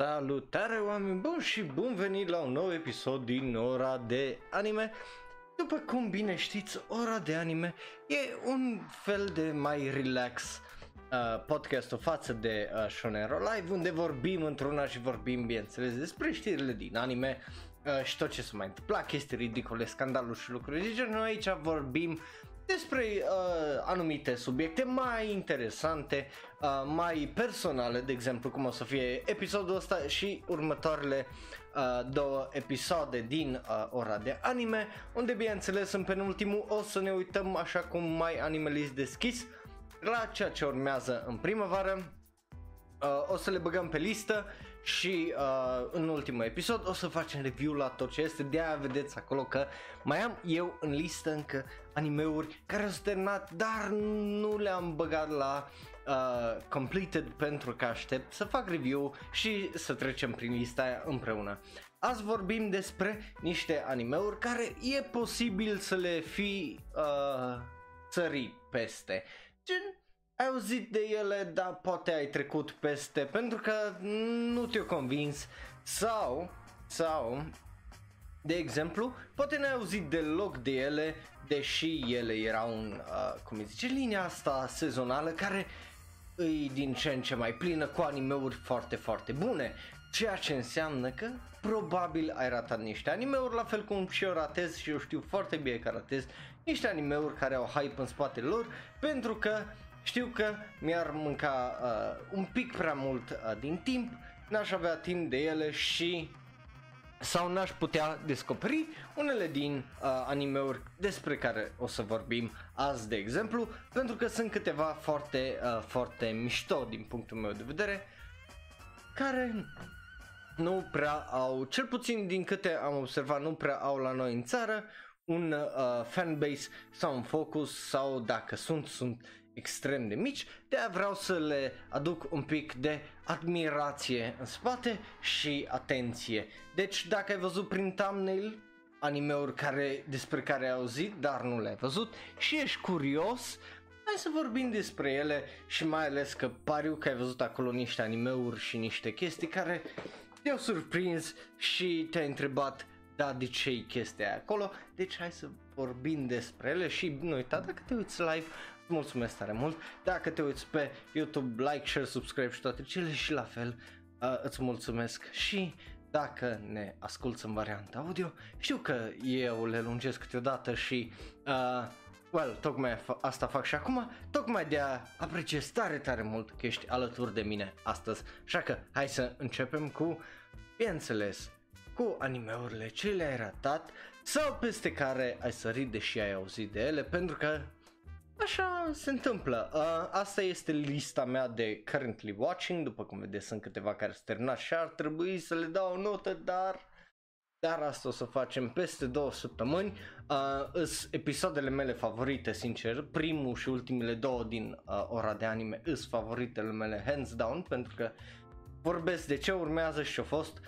Salutare oameni buni și bun venit la un nou episod din ora de anime. După cum bine știți, ora de anime e un fel de mai relax uh, podcastul față de uh, Shonero Live Unde vorbim într-una și vorbim bineînțeles despre știrile din anime uh, și tot ce se mai întâmpla, chestii ridicole, scandaluri și lucruri de genul. Aici vorbim despre uh, anumite subiecte mai interesante, uh, mai personale, de exemplu cum o să fie episodul ăsta și următoarele uh, două episoade din uh, ora de anime, unde bineînțeles în penultimul o să ne uităm așa cum mai animalist deschis la ceea ce urmează în primăvară. Uh, o să le băgăm pe listă și uh, în ultimul episod o să facem review la tot ce este, de-aia vedeți acolo că mai am eu în listă încă animeuri care au terminat, dar nu le-am băgat la uh, completed pentru că aștept să fac review și să trecem prin lista aia împreună. Azi vorbim despre niște animeuri care e posibil să le fi uh, țări peste. Gen, ai auzit de ele, dar poate ai trecut peste pentru că nu te-au convins sau, sau, de exemplu, poate n-ai auzit deloc de ele, deși ele erau un, uh, cum îi zice, linia asta sezonală care îi din ce în ce mai plină cu animeuri foarte, foarte bune. Ceea ce înseamnă că probabil ai ratat niște animeuri, la fel cum și eu ratez și eu știu foarte bine că ratez niște animeuri care au hype în spatele lor, pentru că știu că mi-ar mânca uh, un pic prea mult uh, din timp, n-aș avea timp de ele și sau n-aș putea descoperi unele din uh, animeuri despre care o să vorbim azi, de exemplu, pentru că sunt câteva foarte, uh, foarte mișto din punctul meu de vedere, care nu prea au, cel puțin din câte am observat, nu prea au la noi în țară un uh, fanbase sau un focus sau dacă sunt, sunt extrem de mici, de aia vreau să le aduc un pic de admirație în spate și atenție. Deci dacă ai văzut prin thumbnail animeuri care, despre care ai auzit, dar nu le-ai văzut și ești curios, hai să vorbim despre ele și mai ales că pariu că ai văzut acolo niște animeuri și niște chestii care te-au surprins și te-ai întrebat da, de ce e chestia aia acolo, deci hai să vorbim despre ele și nu uita, dacă te uiți live, mulțumesc tare mult. Dacă te uiți pe YouTube, like, share, subscribe și toate cele și la fel uh, îți mulțumesc și dacă ne asculti în varianta audio, știu că eu le lungesc câteodată și uh, well, tocmai asta fac și acum, tocmai de a apreciez tare, tare mult că ești alături de mine astăzi. Așa că hai să începem cu, bineînțeles, cu animeurile ce le-ai ratat sau peste care ai sărit deși ai auzit de ele, pentru că Așa se întâmplă. Uh, asta este lista mea de currently watching, după cum vedeți sunt câteva care s terminat și ar trebui să le dau o notă, dar dar asta o să facem peste două săptămâni. Uh, îs episoadele mele favorite, sincer, primul și ultimele două din uh, ora de anime îs favoritele mele hands down, pentru că vorbesc de ce urmează și ce-a fost.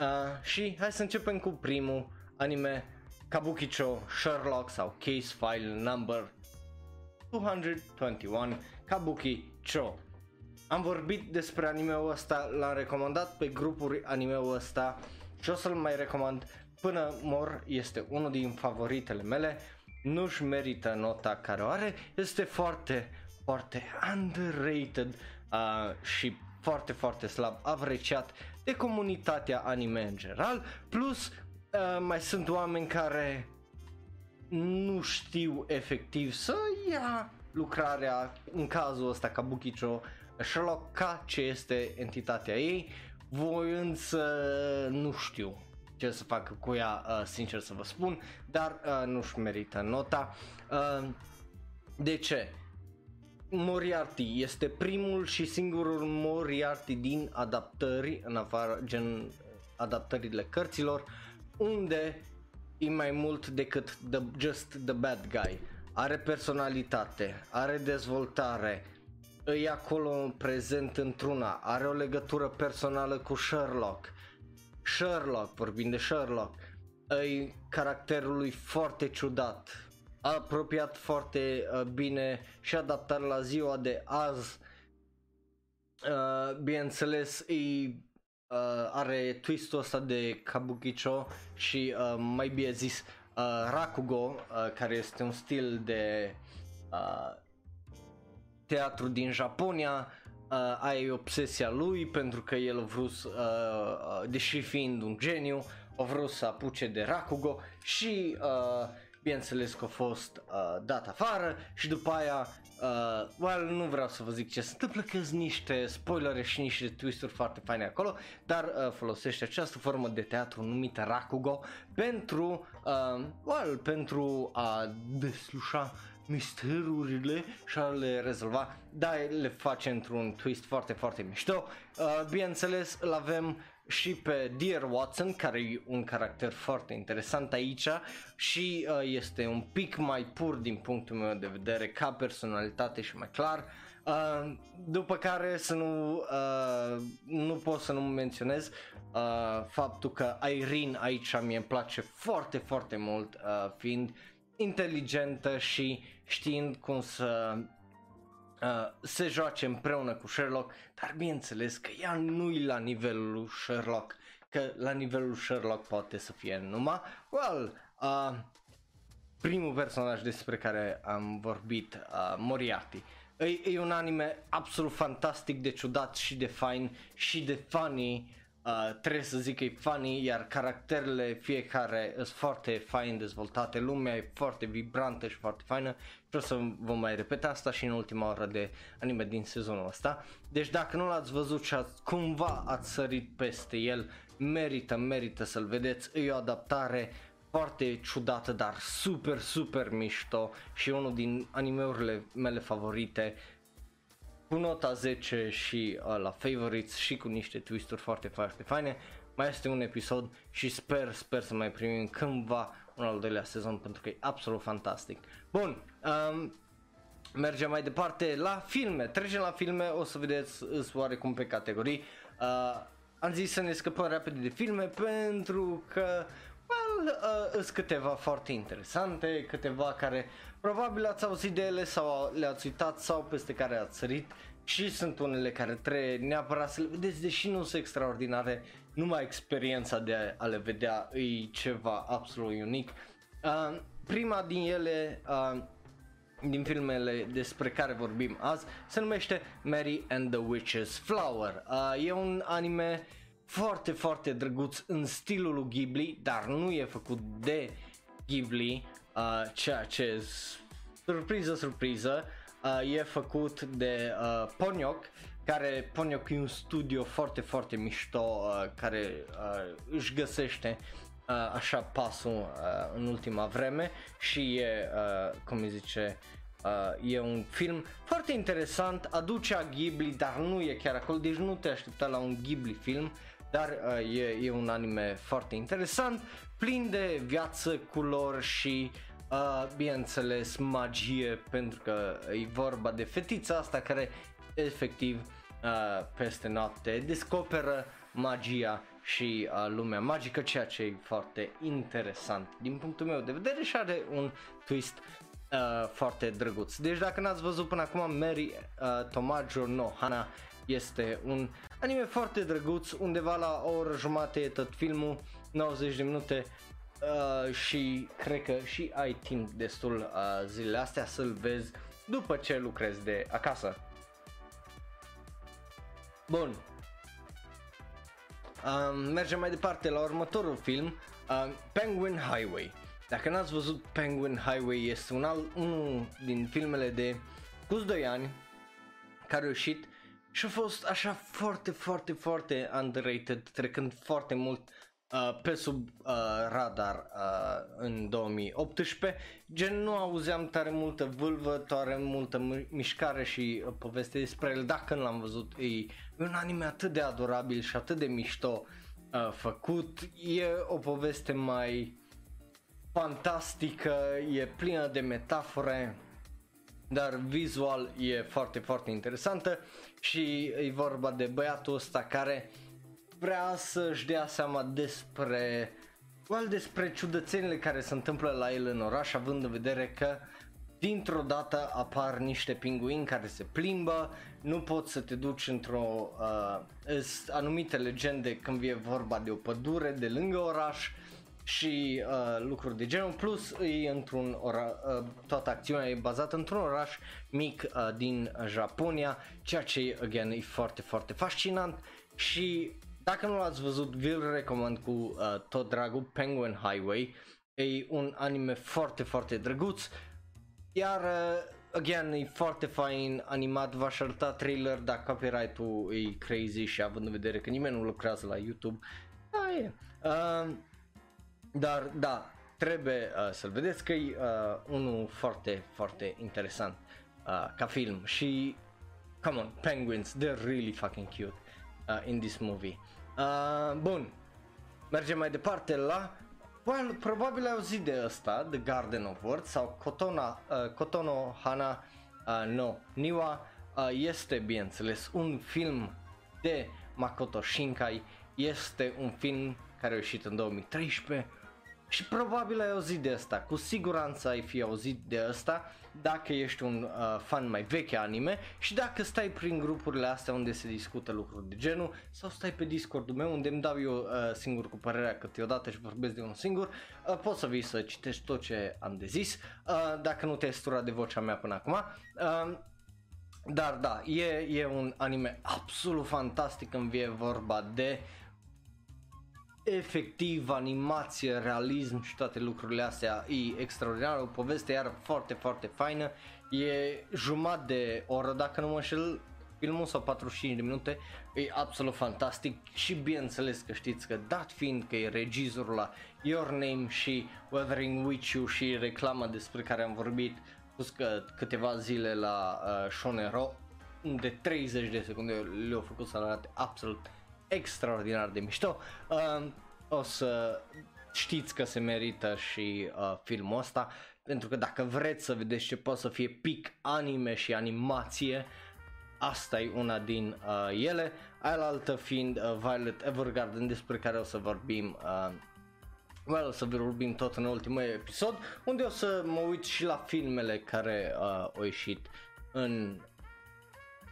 Uh, și hai să începem cu primul anime Kabukicho Sherlock sau Case File Number 221 Kabuki Cho. Am vorbit despre animeul ăsta, l-am recomandat pe grupuri animeul ăsta și o să-l mai recomand. Până mor, este unul din favoritele mele, nu-și merită nota care o are, este foarte, foarte underrated uh, și foarte, foarte slab apreciat de comunitatea anime în general, plus uh, mai sunt oameni care nu știu efectiv să ia lucrarea în cazul ăsta ca Bukicho Sherlock ca ce este entitatea ei, voiând să nu știu ce să facă cu ea, uh, sincer să vă spun, dar uh, nu-și merită nota. Uh, de ce? Moriarty este primul și singurul Moriarty din adaptări, în afară gen adaptările cărților, unde e mai mult decât the, just the bad guy. Are personalitate, are dezvoltare, e acolo prezent într-una, are o legătură personală cu Sherlock. Sherlock, vorbim de Sherlock, e caracterul lui foarte ciudat, apropiat foarte uh, bine și adaptat la ziua de azi. Uh, bineînțeles, e uh, are twistul ăsta de Kabukicho și uh, mai bine zis uh, Rakugo, uh, care este un stil de uh, teatru din Japonia, uh, ai obsesia lui pentru că el a vrut, uh, uh, deși fiind un geniu, a vrut să apuce de Rakugo și uh, bineînțeles că a fost uh, dat afară și după aia Uh, well, nu vreau să vă zic ce se întâmplă, că sunt niște spoilere și niște twisturi foarte faine acolo, dar uh, folosește această formă de teatru numită Rakugo pentru, uh, well, pentru a deslușa misterurile și a le rezolva, dar le face într-un twist foarte, foarte mișto. Uh, bineînțeles, îl avem și pe Dear Watson, care e un caracter foarte interesant aici și uh, este un pic mai pur din punctul meu de vedere ca personalitate și mai clar. Uh, după care să nu, uh, nu pot să nu menționez uh, faptul că Irene aici mie îmi place foarte, foarte mult uh, fiind inteligentă și știind cum să uh, se joace împreună cu Sherlock, dar bineînțeles că ea nu-i la nivelul lui Sherlock, că la nivelul Sherlock poate să fie numai, well, uh, primul personaj despre care am vorbit, uh, Moriarty. E, e un anime absolut fantastic de ciudat și de fain și de funny Uh, trebuie să zic că e funny, iar caracterele fiecare sunt foarte fain dezvoltate, lumea e foarte vibrantă și foarte faină și o să vă mai repet asta și în ultima oră de anime din sezonul ăsta. Deci dacă nu l-ați văzut și ați, cumva ați sărit peste el, merită, merită să-l vedeți, e o adaptare foarte ciudată, dar super, super mișto și unul din animeurile mele favorite cu nota 10 și uh, la favorites și cu niște twisturi foarte, foarte faine. Mai este un episod și sper, sper să mai primim cândva un al doilea sezon pentru că e absolut fantastic. Bun, um, mergem mai departe la filme. Trecem la filme, o să vedeți îs oarecum pe categorii. Uh, am zis să ne scăpăm repede de filme pentru că well, uh, sunt câteva foarte interesante, câteva care Probabil ați auzit de ele sau le-ați uitat sau peste care ați sărit și sunt unele care trebuie neapărat să le vedeți, deși nu sunt extraordinare, numai experiența de a le vedea e ceva absolut unic. Uh, prima din ele, uh, din filmele despre care vorbim azi, se numește Mary and the Witch's Flower. Uh, e un anime foarte, foarte drăguț în stilul lui Ghibli, dar nu e făcut de Ghibli, uh, ceea ce surpriză, surpriză, uh, e făcut de uh, Ponyok, care Ponyok e un studio foarte, foarte mișto, uh, care uh, își găsește uh, așa pasul uh, în ultima vreme și e, uh, cum îi zice, Uh, e un film foarte interesant, aduce a Ghibli, dar nu e chiar acolo, deci nu te aștepta la un Ghibli film, dar uh, e, e un anime foarte interesant, plin de viață, culori și uh, bineînțeles magie pentru că e vorba de fetița asta care efectiv uh, peste noapte descoperă magia și uh, lumea magică, ceea ce e foarte interesant din punctul meu de vedere și are un twist uh, foarte drăguț. Deci dacă n-ați văzut până acum Mary uh, Tomajo no Hana este un anime foarte drăguț, undeva la o oră jumate e tot filmul, 90 de minute uh, și cred că și ai timp destul uh, zilele astea să-l vezi după ce lucrezi de acasă. Bun. Uh, mergem mai departe la următorul film, uh, Penguin Highway. Dacă n-ați văzut Penguin Highway, este un alt, unul din filmele de cu 2 ani care a ieșit și a fost așa foarte, foarte, foarte underrated, trecând foarte mult uh, pe sub uh, radar uh, în 2018. Gen nu auzeam tare multă vâlvă, tare multă mișcare și uh, poveste despre el. Dacă nu l-am văzut, e un anime atât de adorabil și atât de mișto uh, făcut. E o poveste mai fantastică, e plină de metafore, dar vizual e foarte, foarte interesantă și e vorba de băiatul ăsta care vrea să-și dea seama despre well, despre ciudățenile care se întâmplă la el în oraș, având în vedere că dintr-o dată apar niște pinguini care se plimbă, nu poți să te duci într-o uh, anumite legende când e vorba de o pădure de lângă oraș și uh, lucruri de genul, plus e într-un ora, uh, toată acțiunea e bazată într-un oraș mic uh, din Japonia, ceea ce, again, e foarte, foarte fascinant și dacă nu l-ați văzut, vi-l recomand cu uh, tot dragul, Penguin Highway, e un anime foarte, foarte drăguț, iar uh, again, e foarte fain, animat, v-aș arăta trailer, dar copyright-ul e crazy și având în vedere că nimeni nu lucrează la YouTube, da, e. Uh, dar da, trebuie uh, să-l vedeți că e uh, unul foarte, foarte interesant uh, ca film. Și come on, penguins, they're really fucking cute uh, in this movie. Uh, bun, mergem mai departe la Well, probabil ai auzit de ăsta, The Garden of Words sau Kotona, uh, Kotono Hana uh, no Niwa uh, este bineînțeles un film de Makoto Shinkai, este un film care a ieșit în 2013 și probabil ai auzit de asta, cu siguranță ai fi auzit de asta dacă ești un uh, fan mai vechi anime și dacă stai prin grupurile astea unde se discută lucruri de genul sau stai pe Discordul meu unde îmi dau eu uh, singur cu părerea câteodată și vorbesc de unul singur, uh, poți să vii să citești tot ce am de zis, uh, dacă nu te-ai sturat de vocea mea până acum. Uh, dar da, e, e un anime absolut fantastic când vine vorba de uh, efectiv animație, realism și toate lucrurile astea e extraordinar, o poveste iar foarte, foarte faină, e jumătate de oră dacă nu mă înșel, filmul sau 45 de minute, e absolut fantastic și bineînțeles că știți că dat fiind că e regizorul la Your Name și Weathering With You și reclama despre care am vorbit plus că câteva zile la uh, Shonero de 30 de secunde le-au făcut să arate absolut extraordinar de mișto. Uh, o să știți că se merită și uh, filmul ăsta, pentru că dacă vreți să vedeți ce poate să fie pic anime și animație, asta e una din uh, ele, alaltă fiind uh, Violet Evergarden despre care o să vorbim uh, well, o să vorbim tot în ultimul episod, unde o să mă uit și la filmele care uh, au ieșit în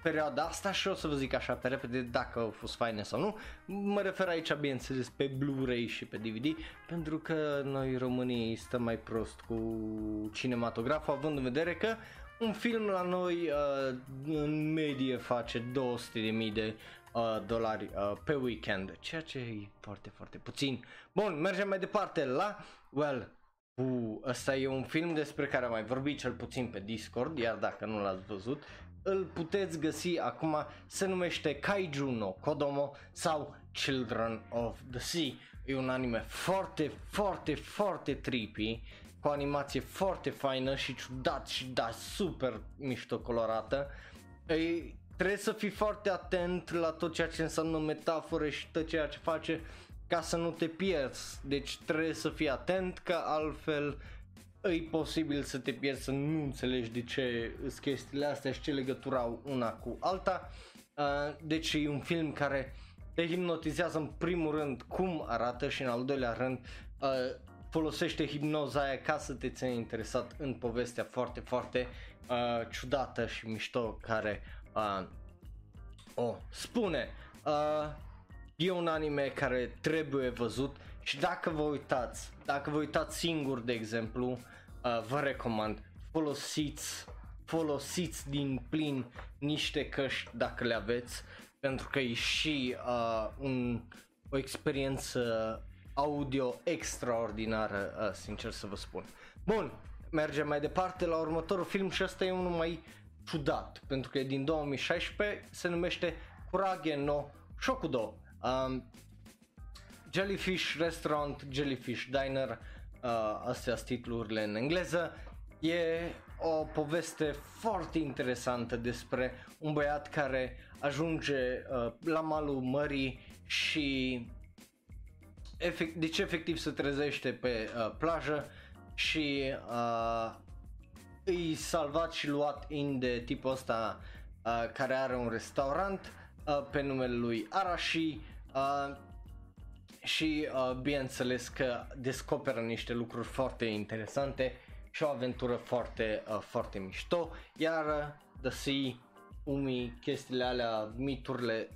perioada asta și o să vă zic așa pe repede dacă au fost faine sau nu. Mă refer aici bineînțeles pe Blu-ray și pe DVD pentru că noi românii stăm mai prost cu cinematograful având în vedere că un film la noi uh, în medie face 200.000 de uh, dolari uh, pe weekend, ceea ce e foarte, foarte puțin. Bun, mergem mai departe la, well, uh, ăsta e un film despre care am mai vorbit cel puțin pe Discord, iar dacă nu l-ați văzut, îl puteți găsi acum, se numește Kaiju no Kodomo sau Children of the Sea. E un anime foarte, foarte, foarte trippy, cu animație foarte faină și ciudat și da, super mișto colorată. E, trebuie să fii foarte atent la tot ceea ce înseamnă metafore și tot ceea ce face ca să nu te pierzi. Deci trebuie să fii atent că altfel uh, e posibil să te pierzi, să nu înțelegi de ce sunt chestiile astea și ce legătură au una cu alta. Uh, deci e un film care te hipnotizează în primul rând cum arată și în al doilea rând uh, folosește hipnoza aia ca să te ține interesat în povestea foarte, foarte uh, ciudată și mișto care uh, o spune. Uh, e un anime care trebuie văzut și dacă vă uitați, dacă vă uitați singur de exemplu, uh, vă recomand, folosiți, folosiți din plin niște căști dacă le aveți, pentru că e și uh, un, o experiență audio extraordinară, uh, sincer să vă spun. Bun, mergem mai departe la următorul film și ăsta e unul mai ciudat, pentru că e din 2016, se numește Kurage no Shokudo. Um, Jellyfish Restaurant, Jellyfish Diner, uh, astea titlurile în engleză. E o poveste foarte interesantă despre un băiat care ajunge uh, la malul mării și efect, deci efectiv se trezește pe uh, plajă și uh, îi salvat și luat in de tipul ăsta uh, care are un restaurant uh, pe numele lui Arashi uh, și uh, bineînțeles că descoperă niște lucruri foarte interesante și o aventură foarte, uh, foarte mișto, iar uh, The Sea, Umi, chestiile alea, miturile,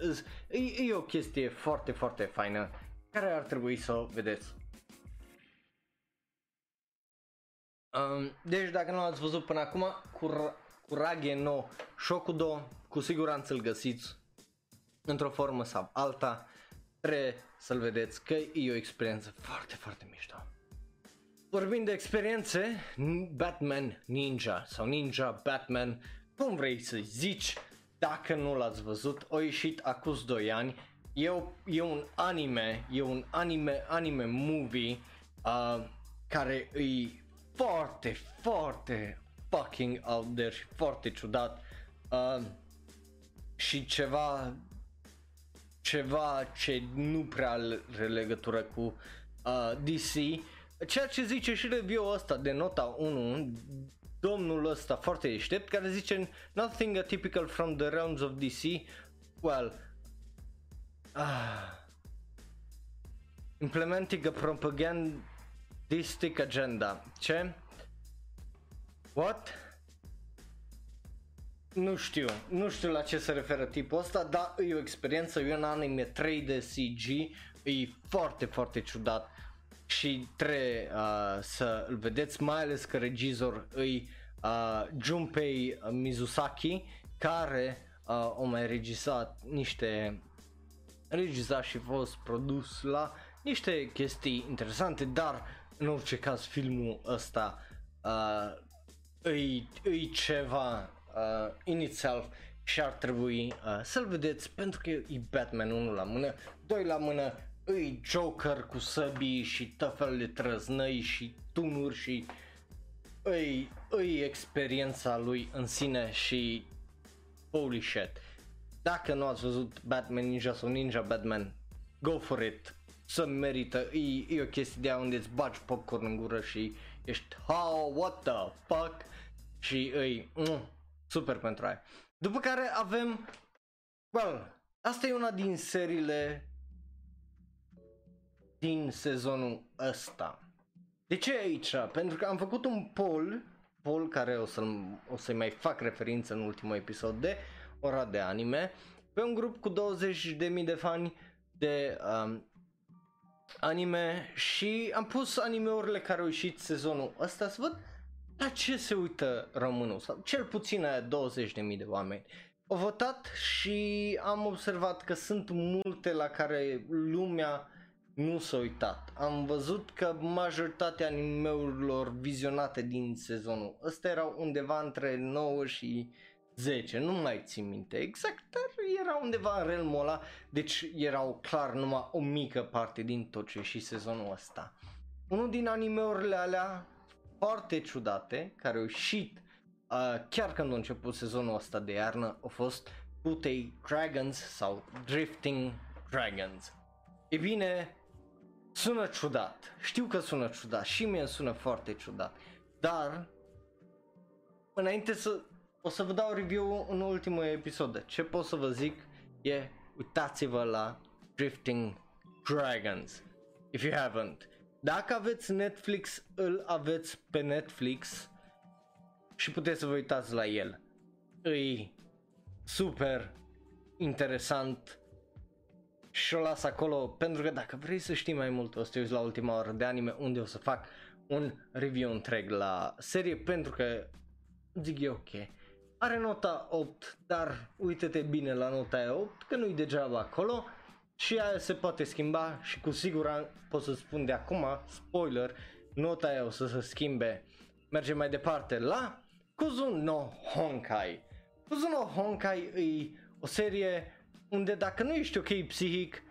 e, e o chestie foarte, foarte faină care ar trebui să o vedeți. Um, deci dacă nu ați văzut până acum, Kur- Kurage no Shokudo, cu siguranță îl găsiți într-o formă sau alta. Trebuie să-l vedeți că e o experiență foarte, foarte mișto. Vorbind de experiențe, Batman Ninja sau Ninja Batman, cum vrei să zici, dacă nu l-ați văzut, a ieșit acum 2 ani, e, o, e un anime, e un anime, anime movie uh, care e foarte, foarte fucking out there și foarte ciudat uh, și ceva ceva ce nu prea are legătură cu uh, DC ceea ce zice și review-ul ăsta de nota 1 domnul ăsta foarte deștept care zice nothing atypical from the realms of DC well uh, implementing a propagandistic agenda ce? What? Nu știu, nu știu la ce se referă tipul ăsta, dar e o experiență, e un anime 3D CG, e foarte, foarte ciudat și trebuie uh, să îl vedeți, mai ales că regizor îi uh, Junpei Mizusaki, care uh, o mai regizat niște regizat și fost produs la niște chestii interesante, dar în orice caz filmul ăsta uh, îi, îi ceva uh, in itself și ar trebui uh, să-l vedeți pentru că e Batman unul la mână, doi la mână, îi Joker cu săbii și tot felul de trăznăi și tunuri și îi, îi experiența lui în sine și holy shit. Dacă nu ați văzut Batman Ninja sau Ninja Batman, go for it, să merită, e, e o chestie de unde îți bagi popcorn în gură și ești, how, what the fuck, și îi, mm, super pentru aia. După care avem, well, asta e una din seriile din sezonul ăsta. De ce aici? Pentru că am făcut un poll, poll care o, să o să-i mai fac referință în ultimul episod de ora de anime, pe un grup cu 20.000 de fani de um, anime și am pus animeurile care au ieșit sezonul ăsta să văd la ce se uită românul sau cel puțin 20.000 de oameni. Au votat și am observat că sunt multe la care lumea nu s-a uitat. Am văzut că majoritatea animeurilor vizionate din sezonul ăsta erau undeva între 9 și 10, nu mai țin minte exact, dar era undeva în realmul ăla, deci erau clar numai o mică parte din tot ce și sezonul ăsta. Unul din animeurile alea foarte ciudate care au ieșit uh, chiar când a început sezonul ăsta de iarnă au fost Putei Dragons sau Drifting Dragons. E bine, sună ciudat, știu că sună ciudat și mie sună foarte ciudat, dar înainte să o să vă dau review în ultimul episod. Ce pot să vă zic e uitați-vă la Drifting Dragons if you haven't. Dacă aveți Netflix, îl aveți pe Netflix și puteți să vă uitați la el. Îi super interesant și o las acolo pentru că dacă vrei să știi mai mult o să te uiți la ultima oră de anime unde o să fac un review întreg la serie pentru că zic eu ok. Are nota 8, dar uite-te bine la nota 8 că nu-i degeaba acolo și aia se poate schimba și cu siguranță pot să spun de acum, spoiler, nota aia o să se schimbe. Mergem mai departe la Kuzun no Honkai. Kuzun no Honkai e o serie unde dacă nu ești ok psihic,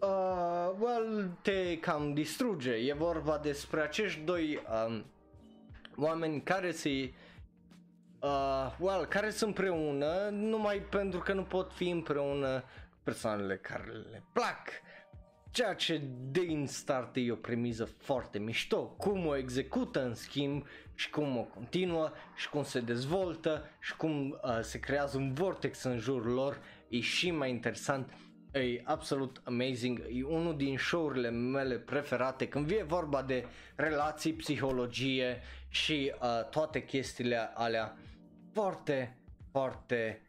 uh, well, te cam distruge. E vorba despre acești doi um, oameni care se uh, well, care sunt împreună numai pentru că nu pot fi împreună persoanele care le plac. Ceea ce din start e o premiză foarte mișto, cum o execută în schimb și cum o continuă și cum se dezvoltă și cum uh, se creează un vortex în jurul lor e și mai interesant. E absolut amazing, e unul din show-urile mele preferate. Când vine vorba de relații, psihologie și uh, toate chestiile alea foarte, foarte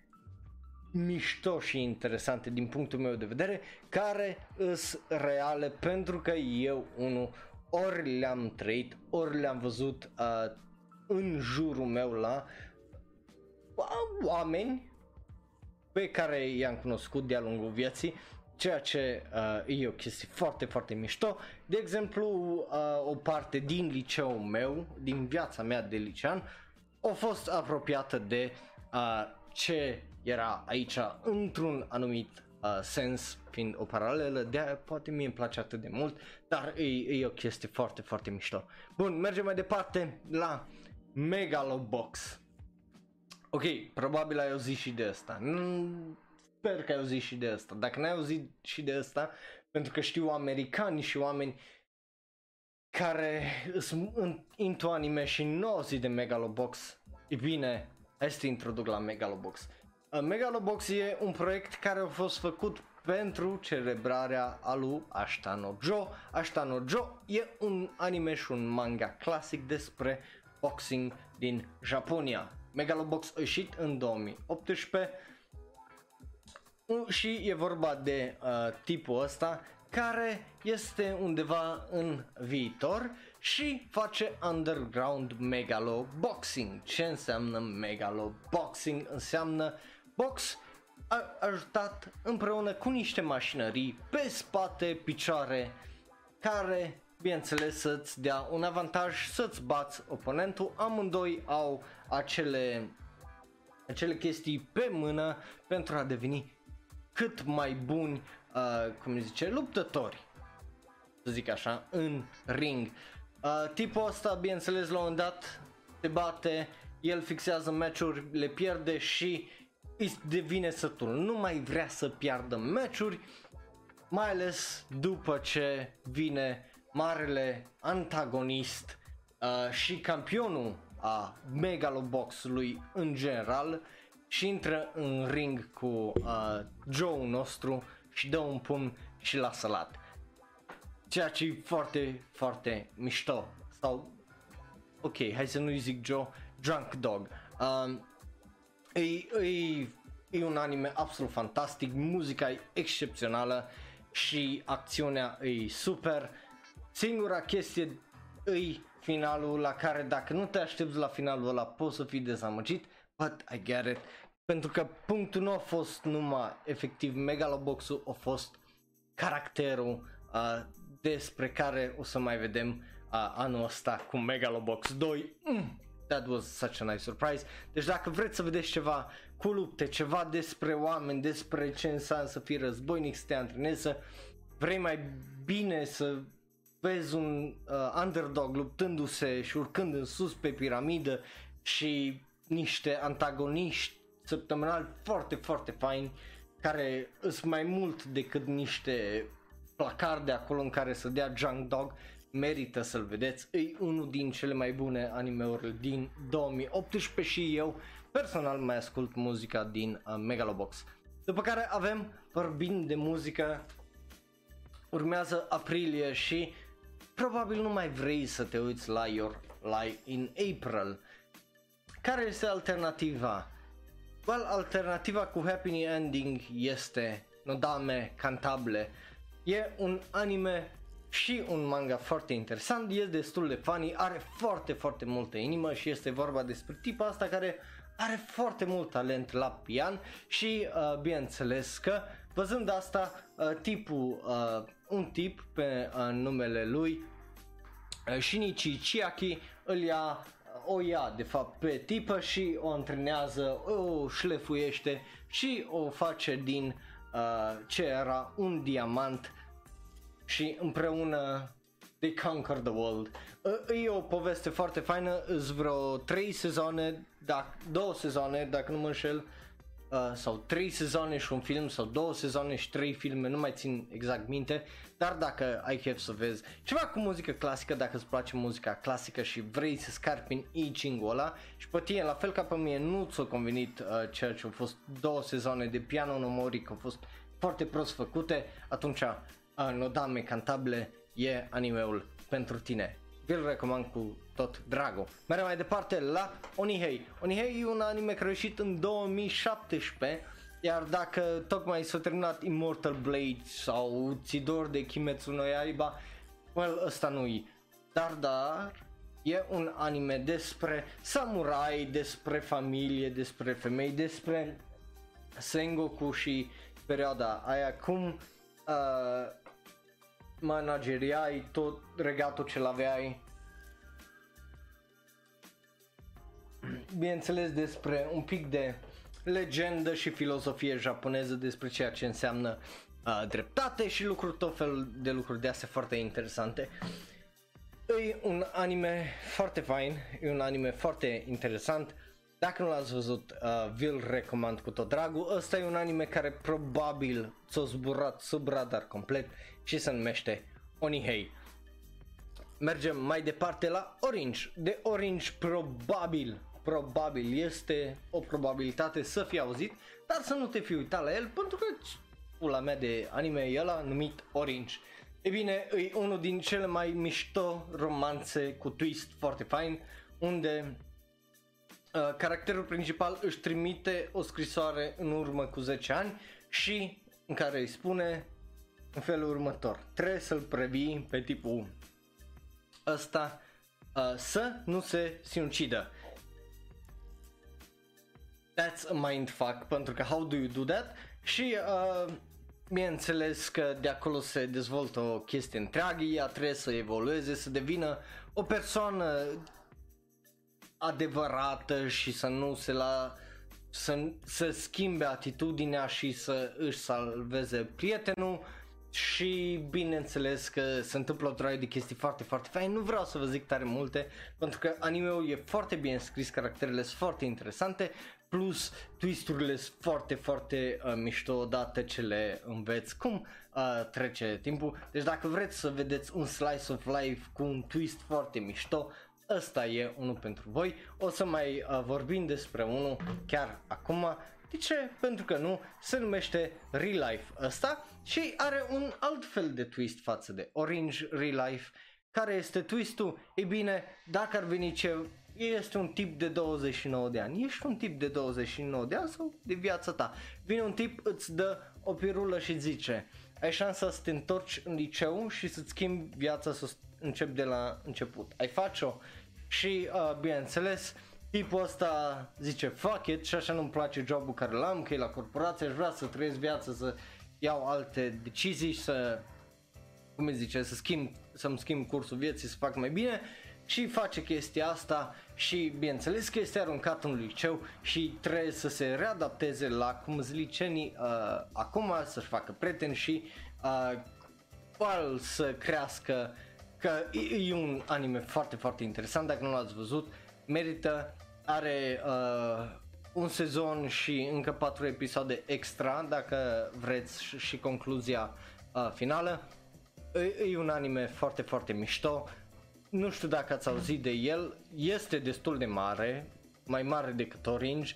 mișto și interesante din punctul meu de vedere, care îs reale pentru că eu unul ori le-am trăit, ori le-am văzut uh, în jurul meu la oameni pe care i-am cunoscut de-a lungul vieții, ceea ce uh, e o chestie foarte, foarte mișto. De exemplu, uh, o parte din liceul meu, din viața mea de licean, a fost apropiată de uh, ce era aici într-un anumit uh, sens, fiind o paralelă, de aia poate mie îmi place atât de mult, dar e, e o chestie foarte, foarte mișto. Bun, mergem mai departe la Megalobox. Ok, probabil ai auzit și de asta. Mm, sper că ai auzit și de asta. Dacă n-ai auzit și de asta, pentru că știu americani și oameni care sunt into anime și nu au auzit de Megalobox, e bine, hai să te introduc la Megalobox. Uh, Megalobox e un proiect care a fost făcut pentru celebrarea a lui Ashtano Joe. Ashtano Joe e un anime și un manga clasic despre boxing din Japonia. Megalobox a ieșit în 2018 și e vorba de uh, tipul ăsta care este undeva în viitor și face underground megalo boxing. Ce înseamnă megalo boxing? Înseamnă box ajutat împreună cu niște mașinării pe spate, picioare, care bineînțeles să-ți dea un avantaj să-ți bați oponentul. Amândoi au acele, acele chestii pe mână pentru a deveni cât mai buni, uh, cum zice, luptători, să zic așa, în ring. Uh, tipul ăsta, bineînțeles, la un moment dat se bate, el fixează meciuri, le pierde și îi devine sătul. Nu mai vrea să piardă meciuri, mai ales după ce vine marele antagonist uh, și campionul a Megalobox-ului în general și intră în ring cu uh, Joe nostru și dă un pumn și l-a salat. Ceea ce e foarte, foarte mișto. Sau, ok, hai să nu-i zic Joe, Drunk Dog. Um, e, e, e un anime absolut fantastic, muzica e excepțională și acțiunea e super. Singura chestie e finalul la care dacă nu te aștepți la finalul ăla poți să fii dezamăgit, but I get it. Pentru că punctul nu a fost numai efectiv Megalobox-ul, a fost caracterul uh, despre care o să mai vedem uh, anul ăsta cu Megalobox 2. Mm, that was such a nice surprise. Deci dacă vreți să vedeți ceva cu lupte, ceva despre oameni, despre ce înseamnă să fii războinic, să te antrenezi, să vrei mai bine să vezi un uh, underdog luptându-se și urcând în sus pe piramidă și niște antagoniști săptămânali foarte, foarte faini care sunt mai mult decât niște placarde acolo în care să dea Junk Dog merită să-l vedeți, e unul din cele mai bune animeuri din 2018 și eu personal mai ascult muzica din uh, Megalobox. După care avem, vorbind de muzică, urmează aprilie și probabil nu mai vrei să te uiți la Your Life in April. Care este alternativa? Well, alternativa cu happy ending este Nodame Cantable. E un anime și un manga foarte interesant, e destul de funny, are foarte, foarte multă inimă și este vorba despre tipa asta care are foarte mult talent la pian și uh, bineînțeles că văzând asta, uh, tipul, uh, un tip pe uh, numele lui uh, Shinichi Chiaki îl ia o ia de fapt pe tipă și o antrenează, o șlefuiește și o face din uh, ce era un diamant și împreună they conquer the world. Uh, e o poveste foarte faină, îți vreo 3 sezoane, dacă, două sezoane, dacă nu mă înșel, uh, sau 3 sezoane și un film, sau două sezoane și 3 filme, nu mai țin exact minte, dar dacă ai chef să vezi ceva cu muzică clasică, dacă îți place muzica clasică și vrei să scarpi în I Ching-ul ăla și pe tine, la fel ca pe mine, nu ți-a convenit uh, ceea ce au fost două sezoane de piano no mori, că au fost foarte prost făcute, atunci uh, Nodame Cantabile e animeul pentru tine. Vi-l recomand cu tot dragul. Mergem mai departe la Onihei. Onihei e un anime care a ieșit în 2017 iar dacă tocmai s-a terminat Immortal Blade sau Țidor de Kimetsu no Yaiba, well, ăsta nu-i. Dar, dar, e un anime despre samurai, despre familie, despre femei, despre Sengoku și perioada aia, cum uh, manageriai tot regatul ce l-aveai. Bineînțeles despre un pic de legendă și filozofie japoneză despre ceea ce înseamnă uh, dreptate și lucruri, tot felul de lucruri de astea foarte interesante. E un anime foarte fain, e un anime foarte interesant. Dacă nu l-ați văzut, uh, vi-l recomand cu tot dragul. Ăsta e un anime care probabil s-a zburat sub radar complet și se numește Onihei. Mergem mai departe la Orange. De Orange probabil probabil este o probabilitate să fie auzit, dar să nu te fi uitat la el pentru că pula mea de anime e ăla numit Orange. E bine, e unul din cele mai mișto romanțe cu twist foarte fain, unde uh, caracterul principal își trimite o scrisoare în urmă cu 10 ani și în care îi spune în felul următor. Trebuie să-l previi pe tipul ăsta uh, să nu se sinucidă that's a mindfuck, pentru că how do you do that? Și uh, bineînțeles că de acolo se dezvoltă o chestie întreagă, ea trebuie să evolueze, să devină o persoană adevărată și să nu se la să, să schimbe atitudinea și să își salveze prietenul și bineînțeles că se întâmplă o droaie de chestii foarte, foarte faine. Nu vreau să vă zic tare multe, pentru că animeul e foarte bine scris, caracterele sunt foarte interesante, plus twisturile sunt foarte, foarte uh, mișto odată ce le înveți cum uh, trece timpul. Deci dacă vreți să vedeți un slice of life cu un twist foarte mișto, ăsta e unul pentru voi. O să mai uh, vorbim despre unul chiar acum. De ce? Pentru că nu, se numește Real Life ăsta și are un alt fel de twist față de Orange Real Life. Care este twistul? E bine, dacă ar veni ce, este un tip de 29 de ani. Ești un tip de 29 de ani sau de viața ta. Vine un tip, îți dă o pirulă și zice ai șansa să te întorci în liceu și să-ți schimbi viața să începi de la început. Ai face-o? Și uh, bineînțeles, tipul ăsta zice fuck it și așa nu-mi place jobul care l-am, că e la corporație, aș vrea să trăiesc viața, să iau alte decizii și să, cum îi zice, să schimb, să-mi schimb cursul vieții, să fac mai bine. Și face chestia asta și bineînțeles că este aruncat în liceu și trebuie să se readapteze la cum sunt licenii uh, acum, să-și facă prieteni și uh, să crească că e, e un anime foarte foarte interesant dacă nu l-ați văzut merită are uh, un sezon și încă patru episoade extra dacă vreți și, și concluzia uh, finală. E, e un anime foarte foarte mișto. Nu știu dacă ați auzit de el, este destul de mare, mai mare decât Orange,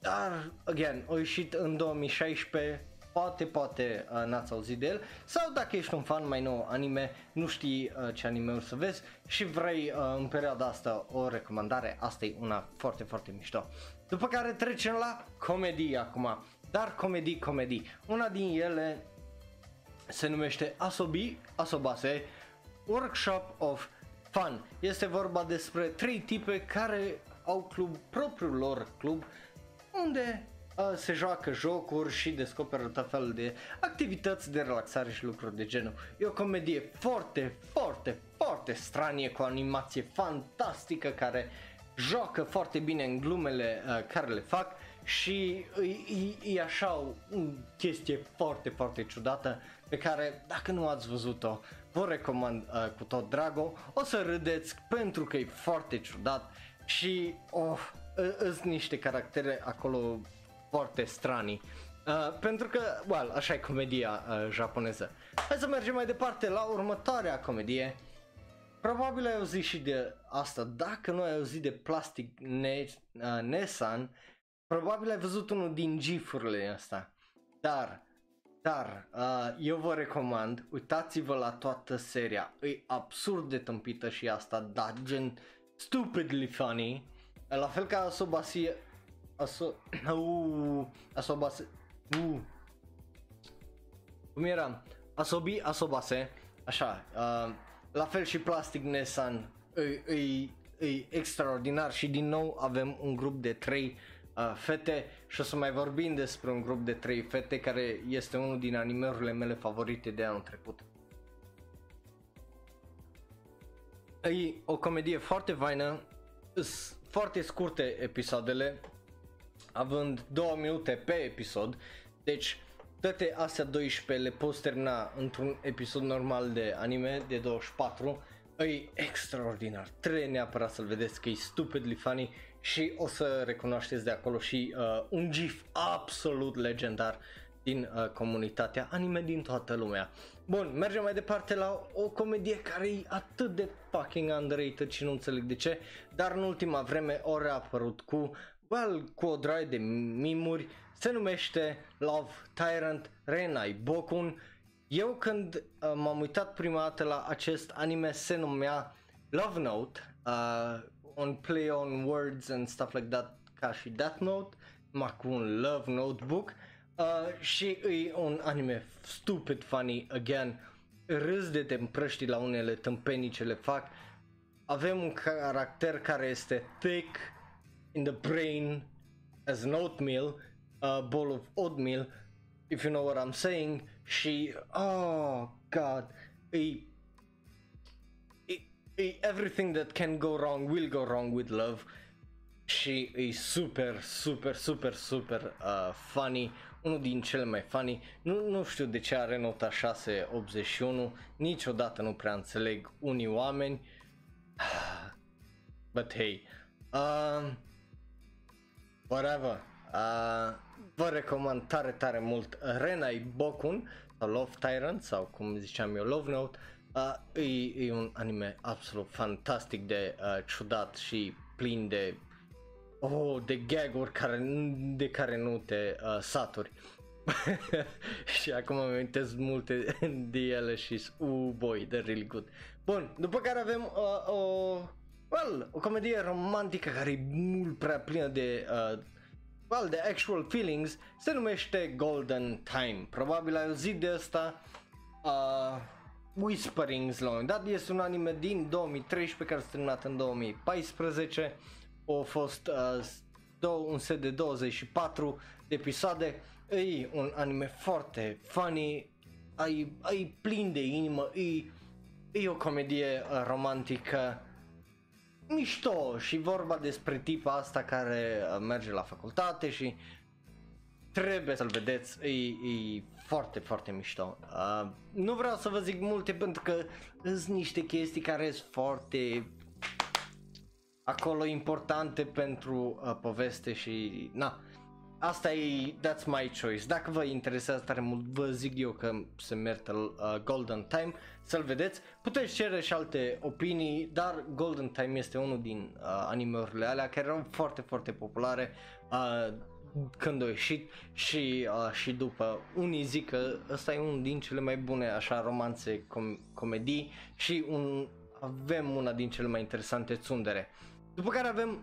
dar, again, a ieșit în 2016, poate, poate uh, n-ați auzit de el, sau dacă ești un fan mai nou anime, nu știi uh, ce anime să vezi și vrei uh, în perioada asta o recomandare, asta e una foarte, foarte mișto. După care trecem la comedii acum, dar comedii, comedii. Una din ele se numește Asobi, Asobase, Workshop of Fun. Este vorba despre trei tipe care au club, propriul lor club, unde uh, se joacă jocuri și descoperă tot felul de activități de relaxare și lucruri de genul. E o comedie foarte, foarte, foarte stranie cu o animație fantastică care joacă foarte bine în glumele uh, care le fac și e, e, e așa o chestie foarte, foarte ciudată pe care dacă nu ați văzut-o vă recomand uh, cu tot dragul, o să râdeți pentru că e foarte ciudat și oh, sunt niște caractere acolo foarte stranii. Uh, pentru că, well, așa e comedia uh, japoneză. Hai să mergem mai departe la următoarea comedie. Probabil ai auzit și de asta, dacă nu ai auzit de Plastic ne- uh, Nessan, probabil ai văzut unul din gifurile astea. Dar Dar uh, eu vă recomand, uitați-vă la toată seria, e absurd de tâmpită și asta, dar gen stupidly funny, la fel ca Asobasi, Aso, uh, Asobase, uh, cum era? Asobi Asobase, așa, uh, la fel și Plastic Nessan, e, e, e extraordinar și din nou avem un grup de trei uh, fete și o să mai vorbim despre un grup de trei fete care este unul din animeurile mele favorite de anul trecut. E o comedie foarte faină, foarte scurte episoadele, având 2 minute pe episod, deci toate astea 12 le poți termina într-un episod normal de anime de 24 E extraordinar, trebuie neapărat să-l vedeți că e stupidly funny și o să recunoașteți de acolo și uh, un gif absolut legendar din uh, comunitatea anime din toată lumea. Bun, mergem mai departe la o comedie care e atât de fucking underrated și nu înțeleg de ce, dar în ultima vreme ori a apărut cu, well, cu o draie de mimuri, se numește Love Tyrant Renai Bokun. Eu când uh, m-am uitat prima dată la acest anime se numea Love Note, uh, on play on words and stuff like that ca și Death Note, numai cu un Love Notebook uh, și e un anime stupid funny again, râs de te împrăști la unele tâmpenii ce le fac. Avem un caracter care este thick in the brain as an oatmeal, a bowl of oatmeal, if you know what I'm saying, și oh god, e everything that can go wrong will go wrong with love și e super, super, super, super uh, funny, unul din cele mai funny. Nu, nu știu de ce are nota 681, niciodată nu prea înțeleg unii oameni. But hey, uh, whatever. Uh, vă recomand tare, tare mult Renai Bokun sau Love Tyrant sau cum ziceam eu Love Note. Uh, e, e un anime absolut fantastic de uh, ciudat și plin de oh, de gag-uri care, de care nu te uh, saturi. și acum îmi amintesc multe de ele și uh, boy, they're really good. Bun, după care avem uh, o, well, o comedie romantică care e mult prea plină de uh, well, de actual feelings, se numește Golden Time. Probabil ai auzit de asta. Uh, Whisperings la un moment dat este un anime din 2013 care s-a terminat în 2014 au fost uh, două, un set de 24 de episoade e un anime foarte funny ai, ai plin de inimă e, e o comedie uh, romantică mișto și vorba despre tipa asta care uh, merge la facultate și trebuie să-l vedeți, e, e foarte, foarte mișto. Uh, nu vreau să vă zic multe pentru că sunt niște chestii care sunt foarte acolo importante pentru uh, poveste și na. Asta e, that's my choice. Dacă vă interesează tare mult, vă zic eu că se merită uh, Golden Time să-l vedeți. Puteți cere și alte opinii, dar Golden Time este unul din uh, animeurile alea care erau foarte, foarte populare. Uh, când a ieșit și, uh, și după unii zic că ăsta e unul din cele mai bune așa romanțe com- comedii și un, avem una din cele mai interesante tsundere. După care avem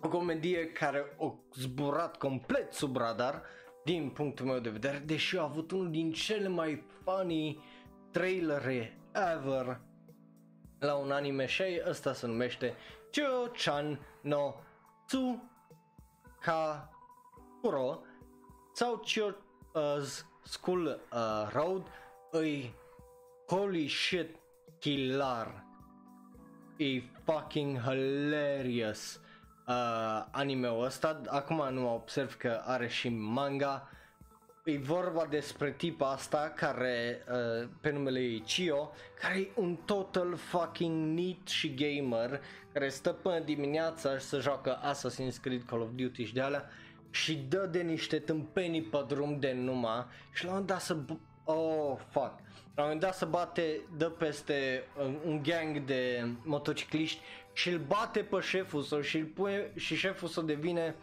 o comedie care a zburat complet sub radar din punctul meu de vedere, deși a avut unul din cele mai funny trailere ever la un anime și ăsta se numește Chio-chan no Tsuka Kuro sau Chio's School uh, Road îi holy shit kilar e fucking hilarious uh, anime-ul ăsta. Acum nu observ că are și manga. E vorba despre tipa asta care uh, pe numele ei Chio, care e un total fucking neat și gamer, care stă până dimineața și se joacă Assassin's Creed, Call of Duty și de alea și dă de niște tâmpenii pe drum de numai și la un dat să oh fuck la un moment dat să bate, dă peste un gang de motocicliști și îl bate pe șeful său și, îl pune, și șeful său devine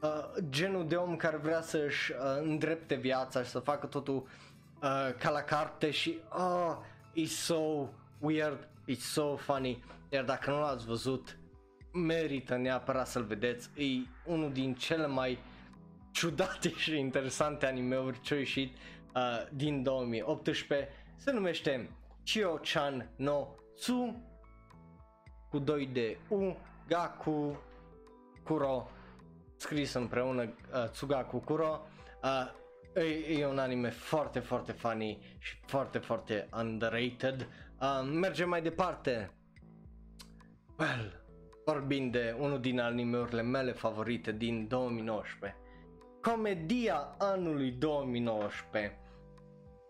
uh, genul de om care vrea să-și uh, îndrepte viața și să facă totul uh, ca la carte și oh, it's so weird, it's so funny, iar dacă nu l-ați văzut, merită neapărat să-l vedeți, e unul din cele mai ciudate și interesante animeuri ce au ieșit uh, din 2018, se numește Chio-chan no Tsu cu 2 de U, Gaku Kuro, scris împreună uh, Tsugaku Kuro. Uh, e, e un anime foarte, foarte funny și foarte, foarte underrated. Uh, mergem mai departe. Well, vorbind de unul din animeurile mele favorite din 2019. Comedia anului 2019.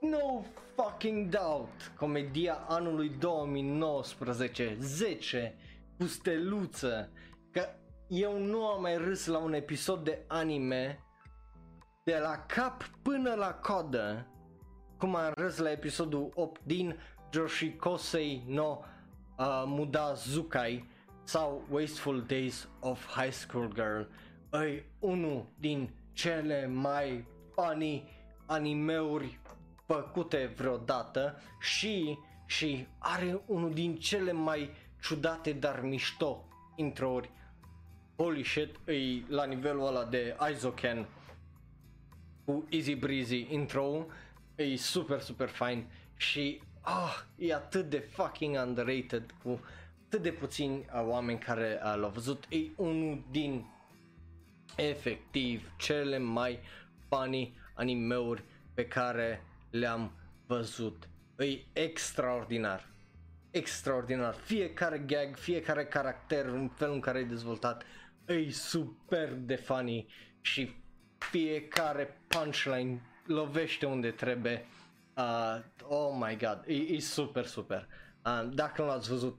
No fucking doubt. Comedia anului 2019. 10 cu steluță. Că eu nu am mai râs la un episod de anime de la cap până la codă cum am râs la episodul 8 din Joshikosei no uh, Muda Zukai sau Wasteful Days of High School Girl e unul din cele mai funny animeuri făcute vreodată și, și are unul din cele mai ciudate dar mișto introuri. Holy shit, e la nivelul ăla de Isoken cu Easy Breezy intro e super super fine și ah, e atât de fucking underrated cu atât de puțini uh, oameni care uh, l-au văzut, e unul din efectiv cele mai funny animeuri pe care le-am văzut. E extraordinar. Extraordinar. Fiecare gag, fiecare caracter, în felul în care e dezvoltat, e super de funny și fiecare punchline lovește unde trebuie. Uh, oh my god, e, e super, super. Uh, dacă nu l-ați văzut,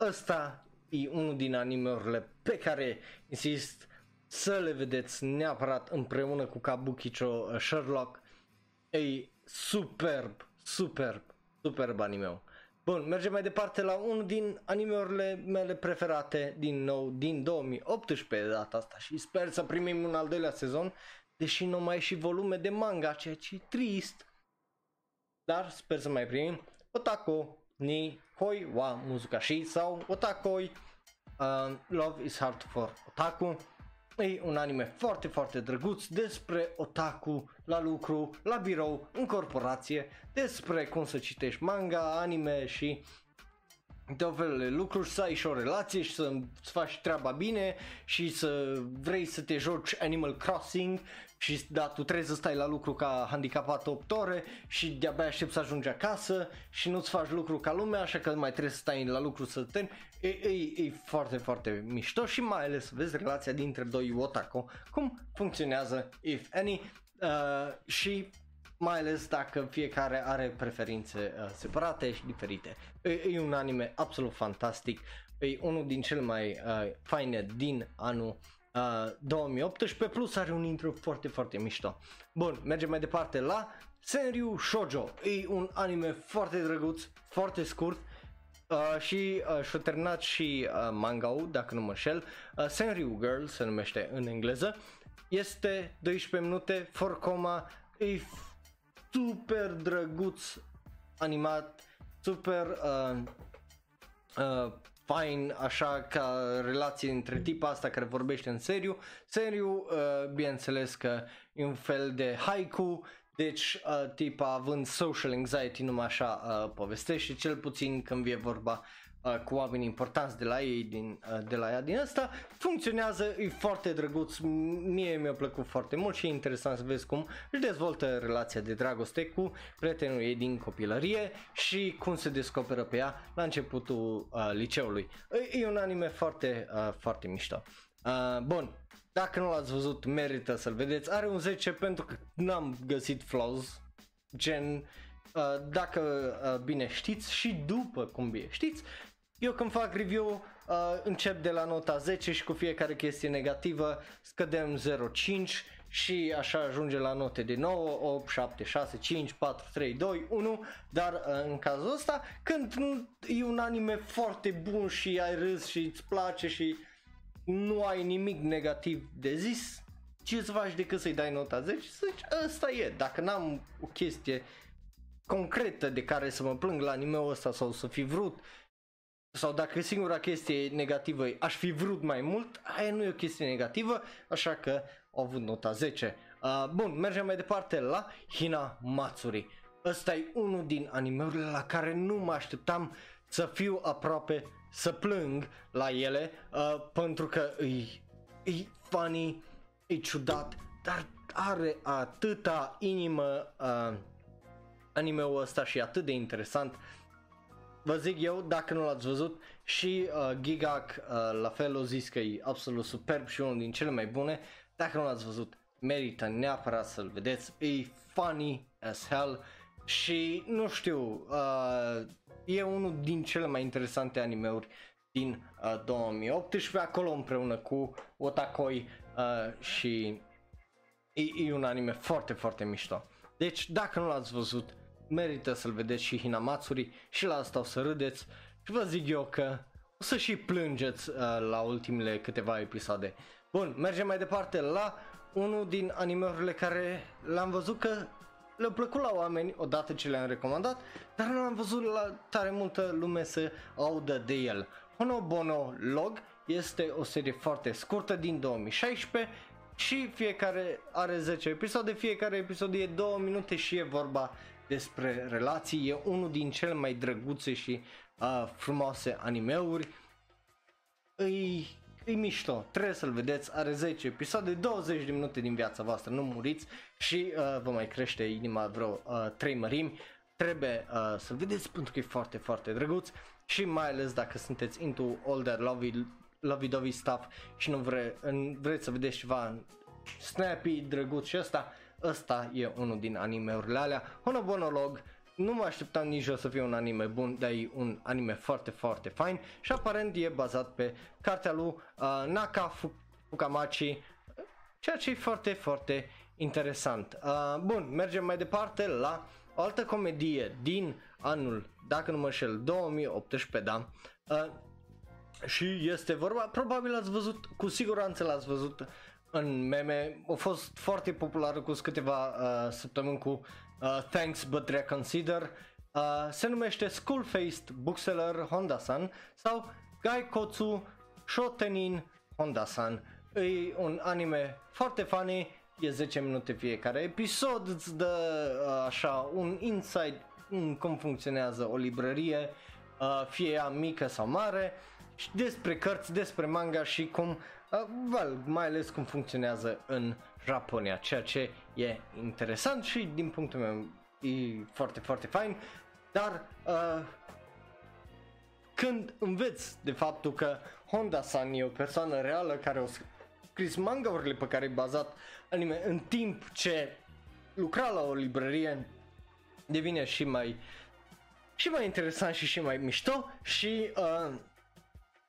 ăsta e unul din animeurile pe care insist să le vedeți neapărat împreună cu Kabukicho uh, Sherlock. E superb, superb, superb animeu. Bun, mergem mai departe la unul din animeurile mele preferate din nou din 2018 de data asta și sper să primim un al doilea sezon, deși nu mai și volume de manga, ceea ce e trist. Dar sper să mai primim Otako ni Hoi wa Muzukashi sau Otakoi uh, Love is Hard for Otaku E un anime foarte, foarte drăguț despre otaku la lucru, la birou, în corporație, despre cum să citești manga, anime și de felul lucruri, să ai și o relație și să-ți faci treaba bine și să vrei să te joci Animal Crossing și da, tu trebuie să stai la lucru ca handicapat 8 ore și de-abia aștept să ajungi acasă și nu-ți faci lucru ca lumea, așa că mai trebuie să stai la lucru să te e, e, e foarte, foarte mișto și mai ales vezi relația dintre doi otaku, cum funcționează, if any, uh, și mai ales dacă fiecare are preferințe uh, separate și diferite. E, e un anime absolut fantastic, e unul din cele mai uh, faine din anul uh, 2018 plus are un intro foarte foarte mișto. Bun, mergem mai departe la Senryu Shoujo. E un anime foarte drăguț, foarte scurt uh, și uh, și-a terminat și uh, manga dacă nu mă înșel. Uh, Senryu Girl se numește în engleză. Este 12 minute, for coma, e super drăguț animat, super uh, uh, fine așa ca relație între tipa asta care vorbește în seriu. Seriu, uh, bineînțeles că e un fel de haiku, deci uh, tipa având social anxiety numai așa uh, povestește, cel puțin când vine vorba uh, cu oameni importanți de la ei, din, uh, de la ea din asta, funcționează, e foarte drăguț, mie mi-a plăcut foarte mult și e interesant să vezi cum își dezvoltă relația de dragoste cu prietenul ei din copilărie și cum se descoperă pe ea la începutul uh, liceului. E, e un anime foarte, uh, foarte mișto. Uh, bun, dacă nu l-ați văzut, merită să-l vedeți. Are un 10 pentru că n-am găsit flaws, gen, uh, dacă uh, bine știți și după cum bine știți, eu când fac review uh, încep de la nota 10 și cu fiecare chestie negativă scădem 0,5 și așa ajunge la note de 9, 8, 7, 6, 5, 4, 3, 2, 1, dar uh, în cazul ăsta când e un anime foarte bun și ai râs și îți place și nu ai nimic negativ de zis, ce să faci decât să-i dai nota 10 să zici ăsta e, dacă n-am o chestie concretă de care să mă plâng la anime-ul ăsta sau să fi vrut sau dacă singura chestie negativă e aș fi vrut mai mult, aia nu e o chestie negativă, așa că au avut nota 10. Uh, bun, mergem mai departe la Hina Matsuri. Ăsta e unul din animeurile la care nu mă așteptam să fiu aproape să plâng la ele, uh, pentru că e, e funny, e ciudat, dar are atâta inimă uh, animeul ăsta și atât de interesant. Vă zic eu, dacă nu l-ați văzut, și uh, Gigak uh, la fel o zis că e absolut superb și unul din cele mai bune. Dacă nu l-ați văzut, merită neapărat să-l vedeți. E funny as hell și nu știu, uh, e unul din cele mai interesante animeuri din uh, 2018 acolo împreună cu Otakoi uh, și e, e un anime foarte foarte mișto. Deci dacă nu l-ați văzut, merită să-l vedeți și Hinamatsuri și la asta o să râdeți și vă zic eu că o să și plângeți uh, la ultimele câteva episoade. Bun, mergem mai departe la unul din animeurile care l-am văzut că le-a plăcut la oameni odată ce le-am recomandat, dar nu am văzut la tare multă lume să audă de el. Honobono Log este o serie foarte scurtă din 2016 și fiecare are 10 episoade, fiecare episod e 2 minute și e vorba despre relații, e unul din cele mai drăguțe și uh, frumoase animeuri. Îi, îi mișto, trebuie să-l vedeți, are 10 episoade, 20 de minute din viața voastră, nu muriți și uh, vă mai crește inima vreo uh, 3 mărimi. Trebuie uh, să-l vedeți pentru că e foarte, foarte drăguț. Și mai ales dacă sunteți into all that lovey, lovey-dovey stuff și nu vre, în, vreți să vedeți ceva snappy, drăguț și ăsta, ăsta e unul din animeurile alea. Honobonolog, nu mă așteptam nici eu să fie un anime bun, dar e un anime foarte, foarte fain și aparent e bazat pe cartea lui uh, Naka Fukamachi, ceea ce e foarte, foarte interesant. Uh, bun, mergem mai departe la o altă comedie din anul, dacă nu mă șel, 2018, da? Uh, și este vorba, probabil ați văzut, cu siguranță l-ați văzut în meme, a fost foarte populară cu câteva uh, săptămâni cu uh, Thanks But Reconsider, uh, se numește School Faced Bookseller Honda-san sau Gaikotsu Shotenin Honda-san. E un anime foarte funny, e 10 minute fiecare episod, îți dă uh, așa un insight în cum funcționează o librărie, uh, fie ea mică sau mare, și despre cărți, despre manga și cum, uh, well, mai ales cum funcționează în Japonia, ceea ce e interesant și din punctul meu e foarte, foarte fain, dar uh, când înveți de faptul că Honda-san e o persoană reală care a scris manga-urile pe care e bazat anime în timp ce lucra la o librărie, devine și mai și mai interesant și și mai mișto și uh,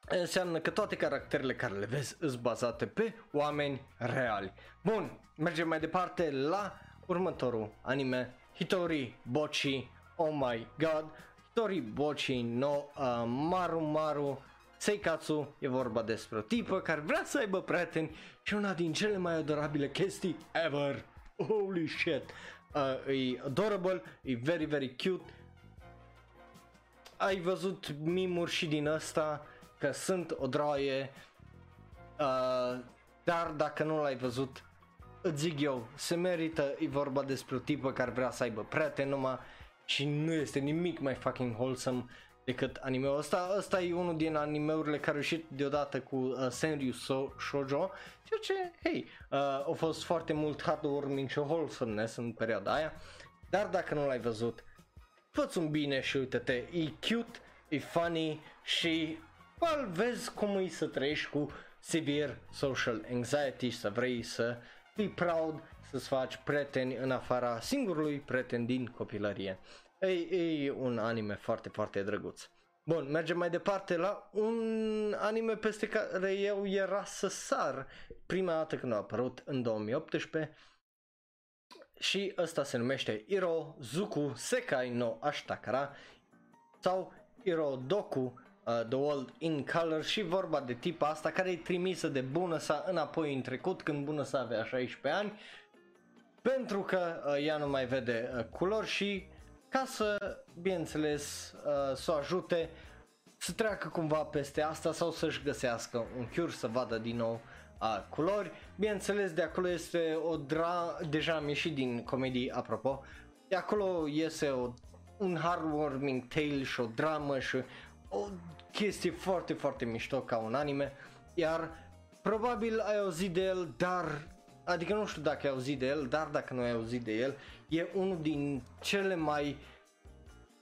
înseamnă că toate caracterele care le vezi sunt bazate pe oameni reali. Bun, mergem mai departe la următorul anime, Hitori Bochi, oh my god, Hitori Bochi no uh, Maru Maru Seikatsu, e vorba despre o tipă care vrea să aibă prieteni și una din cele mai adorabile chestii ever. Holy shit! Uh, e adorable, e very, very cute. Ai văzut mimuri și din asta că sunt o droaie, uh, dar dacă nu l-ai văzut, îți zic eu, se merită, e vorba despre o tipă care vrea să aibă prieteni numai și nu este nimic mai fucking wholesome decât anime-ul ăsta. Ăsta e unul din animeurile care au ieșit deodată cu uh, Senryu so- Shoujo, ceea ce, hei, uh, a fost foarte mult heartwarming și wholesomeness în perioada aia, dar dacă nu l-ai văzut, fă un bine și uite-te, e cute, e funny și well, vezi cum e să trăiești cu severe social anxiety și să vrei să fii proud să-ți faci prieteni în afara singurului prieten din copilărie. E, e un anime foarte, foarte drăguț. Bun, mergem mai departe la un anime peste care eu era să sar prima dată când a apărut în 2018 și ăsta se numește Iro Zuku Sekai no Ashtakara sau Iro Doku uh, The World in Color și vorba de tipa asta care e trimisă de bună sa înapoi în trecut când bună sa avea 16 ani pentru că uh, ea nu mai vede uh, culori și ca să, bineînțeles, uh, să o ajute să treacă cumva peste asta sau să-și găsească un cure să vadă din nou uh, culori. Bineînțeles, de acolo este o dra... deja am ieșit din comedii, apropo, de acolo iese o, un heartwarming tale și o dramă și o chestie foarte, foarte mișto ca un anime, iar probabil ai auzit de el, dar adică nu știu dacă ai auzit de el, dar dacă nu ai auzit de el, e unul din cele mai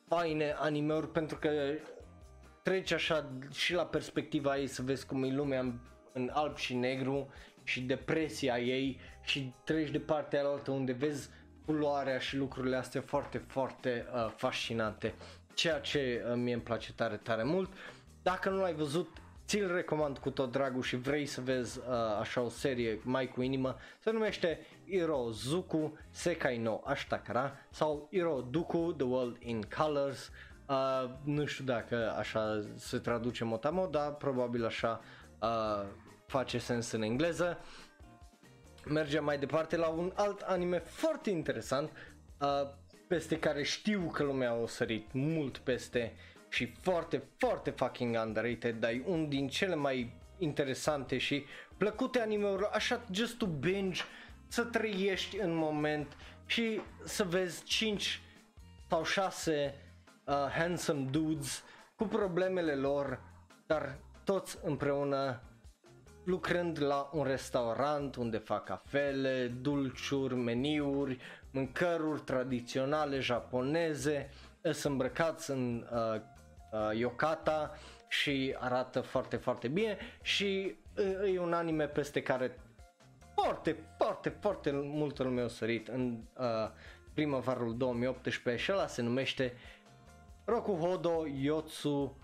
faine animeuri pentru că treci așa și la perspectiva ei să vezi cum e lumea în, în alb și negru și depresia ei și treci de partea alaltă unde vezi culoarea și lucrurile astea foarte, foarte uh, fascinante, ceea ce uh, mie îmi place tare, tare mult. Dacă nu l-ai văzut, ți-l recomand cu tot dragul și vrei să vezi uh, așa o serie mai cu inimă, se numește Iro Zuku Sekai no Ashtakara sau Iro Duku The World in Colors. Uh, nu știu dacă așa se traduce motamo, dar probabil așa uh, face sens în engleză. Mergem mai departe la un alt anime foarte interesant uh, peste care știu că lumea a sărit mult peste și foarte, foarte fucking underrated, dar e unul din cele mai interesante și plăcute anime-uri, așa just to binge, să trăiești în moment și să vezi 5 sau 6 uh, handsome dudes cu problemele lor, dar toți împreună lucrând la un restaurant unde fac cafele, dulciuri, meniuri, mâncăruri tradiționale japoneze, sunt îmbrăcați în uh, uh, yokata și arată foarte, foarte bine și uh, e un anime peste care foarte, foarte, foarte mult lume a sărit în uh, primăvarul 2018 și ăla se numește Rokuhodo Yotsu,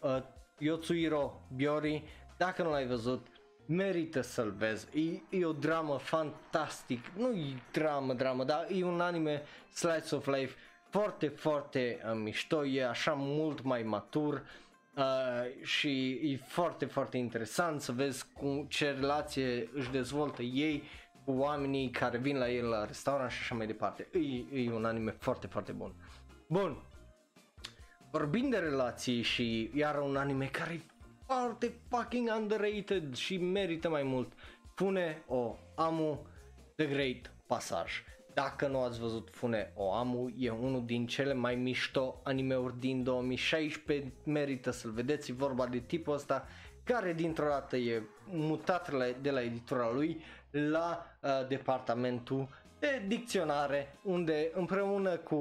uh, Yotsuhiro Biori. Dacă nu l-ai văzut, merită să-l vezi. E, e o dramă fantastic, nu e dramă, dramă, dar e un anime slice of life foarte, foarte uh, mișto, e așa mult mai matur uh, și e foarte, foarte interesant să vezi cum, ce relație își dezvoltă ei cu oamenii care vin la el la restaurant și așa mai departe. E, e un anime foarte, foarte bun. Bun, vorbind de relații și iar un anime care e foarte fucking underrated și merită mai mult. Pune o Amu The Great Passage. Dacă nu ați văzut Fune Oamu, e unul din cele mai mișto animeuri din 2016, merită să-l vedeți, e vorba de tipul ăsta care dintr-o dată e mutat la, de la editura lui la uh, departamentul de dicționare, unde împreună cu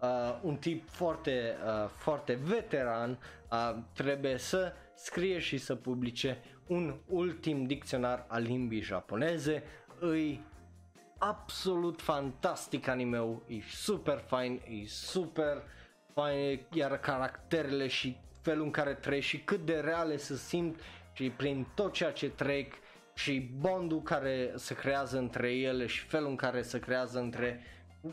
uh, un tip foarte, uh, foarte veteran uh, trebuie să scrie și să publice un ultim dicționar al limbii japoneze, îi absolut fantastic animeul, e super fain, e super fain, iar caracterele și felul în care trec și cât de reale se simt și prin tot ceea ce trec și bondul care se creează între ele și felul în care se creează între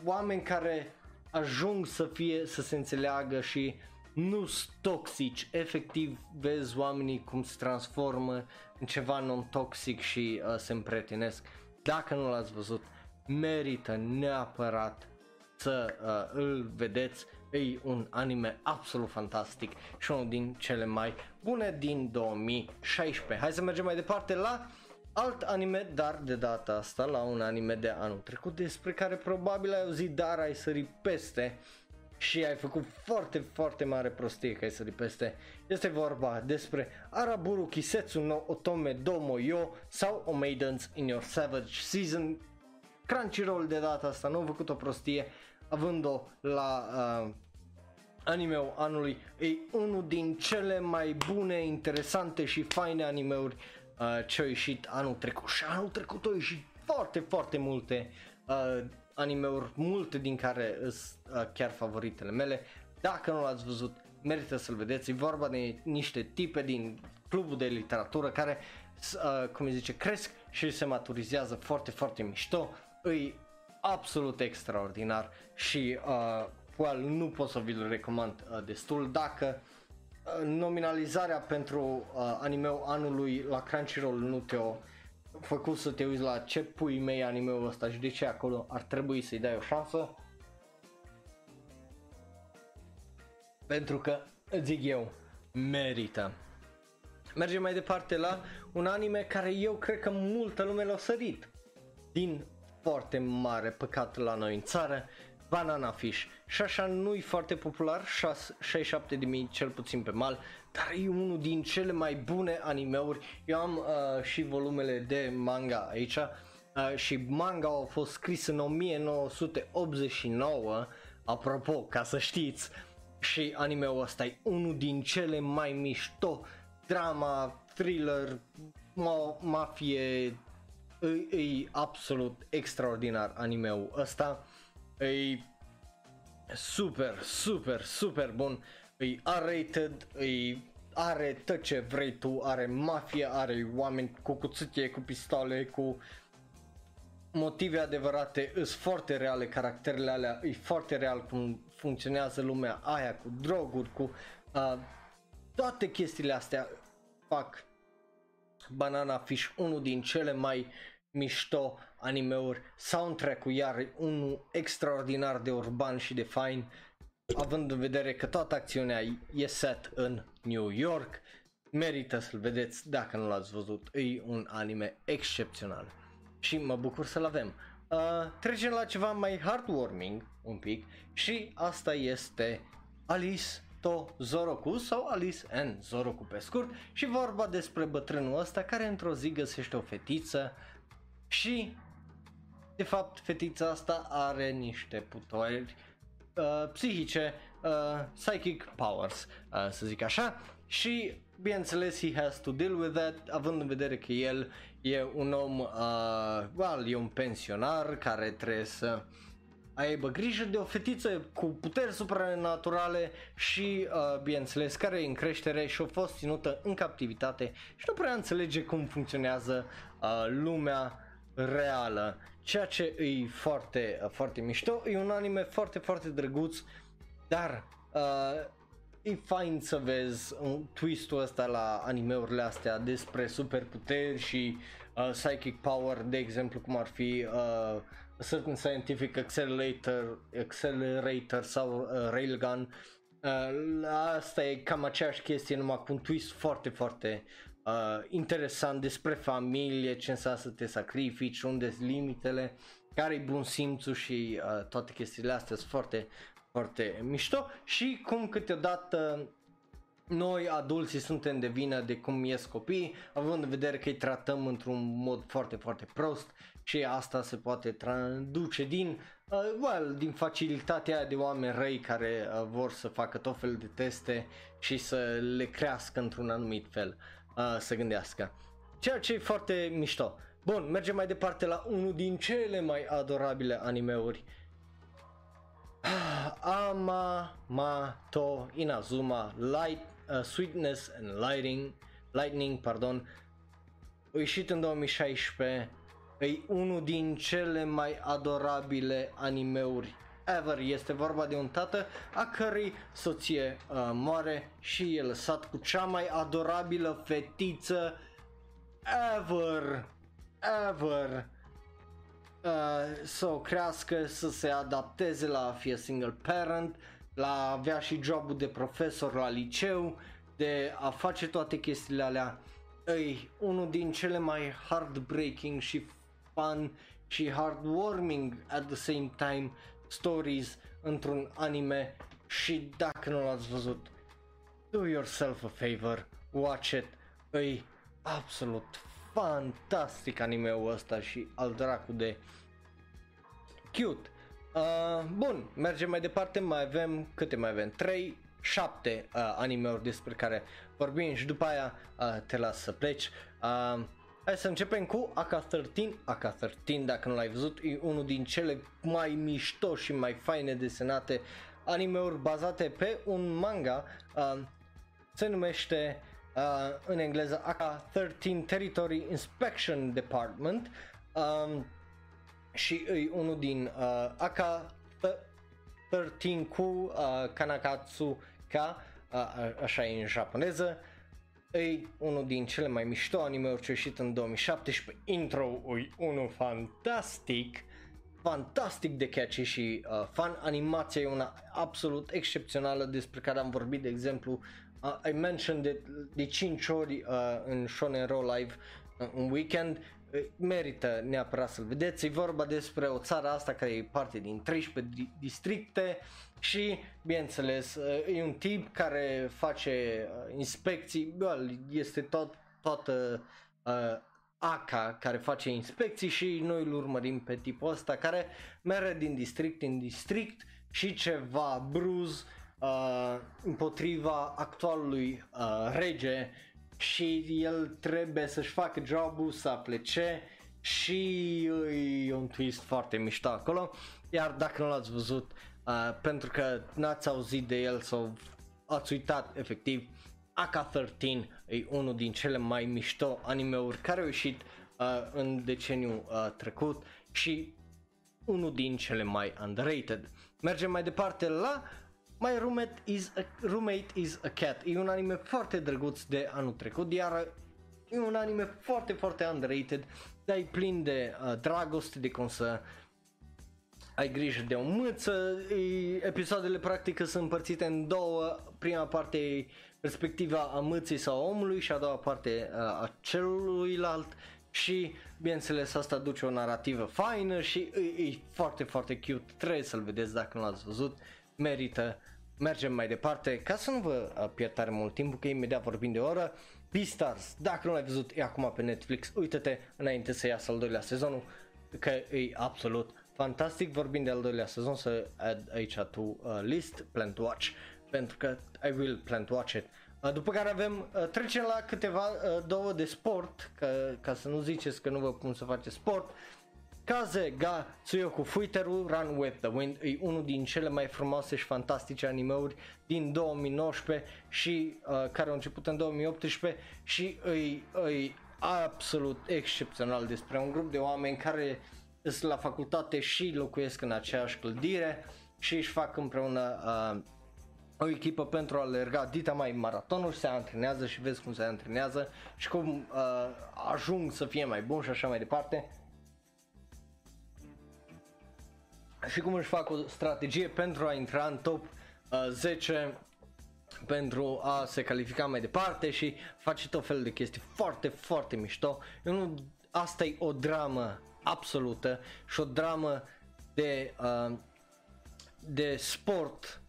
oameni care ajung să fie, să se înțeleagă și nu sunt toxici, efectiv vezi oamenii cum se transformă în ceva non-toxic și uh, se împretinesc. Dacă nu l-ați văzut, merită neapărat să uh, îl vedeți. E un anime absolut fantastic și unul din cele mai bune din 2016. Hai să mergem mai departe la alt anime, dar de data asta la un anime de anul trecut despre care probabil ai auzit, dar ai sărit peste și ai făcut foarte, foarte mare prostie că ai sărit peste. Este vorba despre Araburu Kisetsu no Otome Domo Yo sau O Maidens in Your Savage Season Crunchyroll de data asta nu a făcut o prostie având-o la uh, anime anului. E unul din cele mai bune, interesante și faine animeuri uh, ce au ieșit anul trecut. Și anul trecut au ieșit foarte, foarte multe uh, animeuri, multe din care sunt uh, chiar favoritele mele. Dacă nu l-ați văzut, merită să-l vedeți. E vorba de niște tipe din clubul de literatură care, uh, cum îi zice, cresc și se maturizează foarte, foarte mișto e absolut extraordinar și uh, well, nu pot să vi-l recomand uh, destul dacă nominalizarea pentru uh, animeul anului la Crunchyroll nu te-o făcut să te uiți la ce pui mei animeul ăsta și de ce acolo ar trebui să-i dai o șansă. Pentru că, zic eu, merită. Mergem mai departe la un anime care eu cred că multă lume l-a sărit. Din foarte mare păcat la noi în țară, Banana Fish. Și așa nu-i foarte popular, 67 de mii cel puțin pe mal, dar e unul din cele mai bune animeuri. Eu am uh, și volumele de manga aici uh, și manga a fost scris în 1989, apropo, ca să știți, și animeul ăsta e unul din cele mai mișto drama, thriller, ma- mafie, e, e absolut extraordinar animeul ăsta. E super, super, super bun. E R-rated, e are tot ce vrei tu, are mafie, are oameni cu cuțite, cu pistole, cu motive adevărate, sunt foarte reale caracterele alea, e foarte real cum funcționează lumea aia cu droguri, cu uh, toate chestiile astea fac Banana Fish unul din cele mai mișto animeuri, soundtrack-ul iar unul extraordinar de urban și de fain, având în vedere că toată acțiunea e set în New York, merită să-l vedeți. Dacă nu l-ați văzut, e un anime excepțional. Și mă bucur să-l avem. Uh, trecem la ceva mai heartwarming un pic și asta este Alice to Zoroku sau Alice and Zoroku pe scurt și vorba despre bătrânul ăsta care într-o zi găsește o fetiță și de fapt fetița asta are niște puteri uh, psihice, uh, psychic powers, uh, să zic așa. Și bineînțeles he has to deal with that având în vedere că el e un om, uh, well, e un pensionar care trebuie să aibă grijă de o fetiță cu puteri supranaturale și, uh, bineînțeles, care e în creștere și a fost ținută în captivitate și nu prea înțelege cum funcționează uh, lumea reală, ceea ce e foarte, uh, foarte mișto. E un anime foarte, foarte drăguț, dar uh, e fain să vezi un twistul ăsta la animeurile astea despre superputeri și uh, psychic power, de exemplu cum ar fi uh, Certain Scientific Accelerator, Accelerator sau uh, Railgun. Uh, asta e cam aceeași chestie, numai cu un twist foarte, foarte uh, interesant despre familie, ce înseamnă să te sacrifici, unde sunt limitele, care e bun simțul și uh, toate chestiile astea sunt foarte, foarte mișto. Și cum câteodată noi adulții suntem de vină de cum ies copii, având în vedere că îi tratăm într-un mod foarte, foarte prost și asta se poate traduce din, uh, well, din facilitatea de oameni răi care uh, vor să facă tot fel de teste și să le crească într-un anumit fel, uh, să gândească. Ceea ce e foarte mișto. Bun, mergem mai departe la unul din cele mai adorabile animeuri Amato Inazuma Light uh, Sweetness and Lighting Lightning, pardon, a ieșit în 2016, e unul din cele mai adorabile animeuri ever. Este vorba de un tată a cărei soție uh, moare și e lăsat cu cea mai adorabilă fetiță ever, ever uh, să o crească, să se adapteze la a fi single parent, la a avea și jobul de profesor la liceu, de a face toate chestiile alea. E unul din cele mai heartbreaking și fun și heartwarming at the same time stories într-un anime și dacă nu l-ați văzut, do yourself a favor, watch it, e absolut fantastic anime-ul ăsta și al dracu de cute. Uh, bun, mergem mai departe, mai avem, câte mai avem? 3, 7 uh, anime-uri despre care vorbim și după aia uh, te las să pleci. Uh, hai să începem cu AK-13. AK-13, dacă nu l-ai văzut, e unul din cele mai mișto și mai faine desenate anime-uri bazate pe un manga. Uh, se numește uh, în engleză AK-13 Territory Inspection Department. Uh, și e unul din uh, AK 13 cu uh, Kanakatsu Ka a, a, așa e în japoneză. E unul din cele mai mișto anime-uri ce ieșit în 2017, intro e unul fantastic, fantastic de catchy și uh, fan, animația e una absolut excepțională despre care am vorbit, de exemplu, uh, I mentioned de, de 5 ori uh, în Shonen Roll Live uh, un weekend, merită neapărat să-l vedeți. E vorba despre o țară asta care e parte din 13 districte și, bineînțeles, e un tip care face uh, inspecții, este tot, toată uh, ACA care face inspecții și noi îl urmărim pe tipul ăsta care merge din district în district și ceva bruz uh, împotriva actualului uh, rege și el trebuie să-și facă jobul să plece și e un twist foarte mișto acolo. Iar dacă nu l-ați văzut, uh, pentru că n-ați auzit de el sau ați uitat efectiv, AK-13 e unul din cele mai mișto anime-uri care au ieșit uh, în deceniul uh, trecut și unul din cele mai underrated. Mergem mai departe la My Roommate is a, Roommate is a Cat. E un anime foarte drăguț de anul trecut, iar e un anime foarte, foarte underrated, dar e plin de uh, dragoste, de cum să ai grijă de o mâță, e, episoadele practic sunt împărțite în două, prima parte e perspectiva a mâței sau a omului și a doua parte uh, a celuilalt. Și bineînțeles asta duce o narrativă faină și e, e foarte, foarte cute, trebuie să-l vedeți dacă nu l-ați văzut, merită mergem mai departe, ca să nu vă uh, pierd tare mult timp, că imediat vorbim de o oră, Beastars, dacă nu l-ai văzut, e acum pe Netflix, uite-te înainte să iasă al doilea sezonul, că e absolut fantastic, vorbim de al doilea sezon, să add aici to uh, list, plan to watch, pentru că I will plan to watch it. Uh, după care avem, uh, trecem la câteva uh, două de sport, ca, ca să nu ziceți că nu vă pun să faceți sport, Kaze ga Tsuyoku Fuiteru Run with the Wind e unul din cele mai frumoase și fantastice animeuri din 2019 și uh, care au început în 2018 și e, e absolut excepțional despre un grup de oameni care sunt la facultate și locuiesc în aceeași clădire și își fac împreună uh, o echipă pentru a alerga dita mai maratonul și se antrenează și vezi cum se antrenează și cum uh, ajung să fie mai bun și așa mai departe și cum își fac o strategie pentru a intra în top uh, 10 pentru a se califica mai departe și face tot felul de chestii foarte, foarte mișto. Eu asta e o dramă absolută și o dramă de, uh, de sport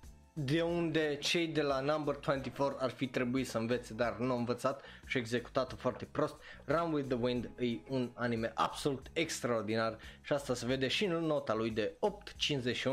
de unde cei de la Number 24 ar fi trebuit să învețe, dar nu au învățat și executat-o foarte prost. Run with the Wind e un anime absolut extraordinar și asta se vede și în nota lui de 8.51,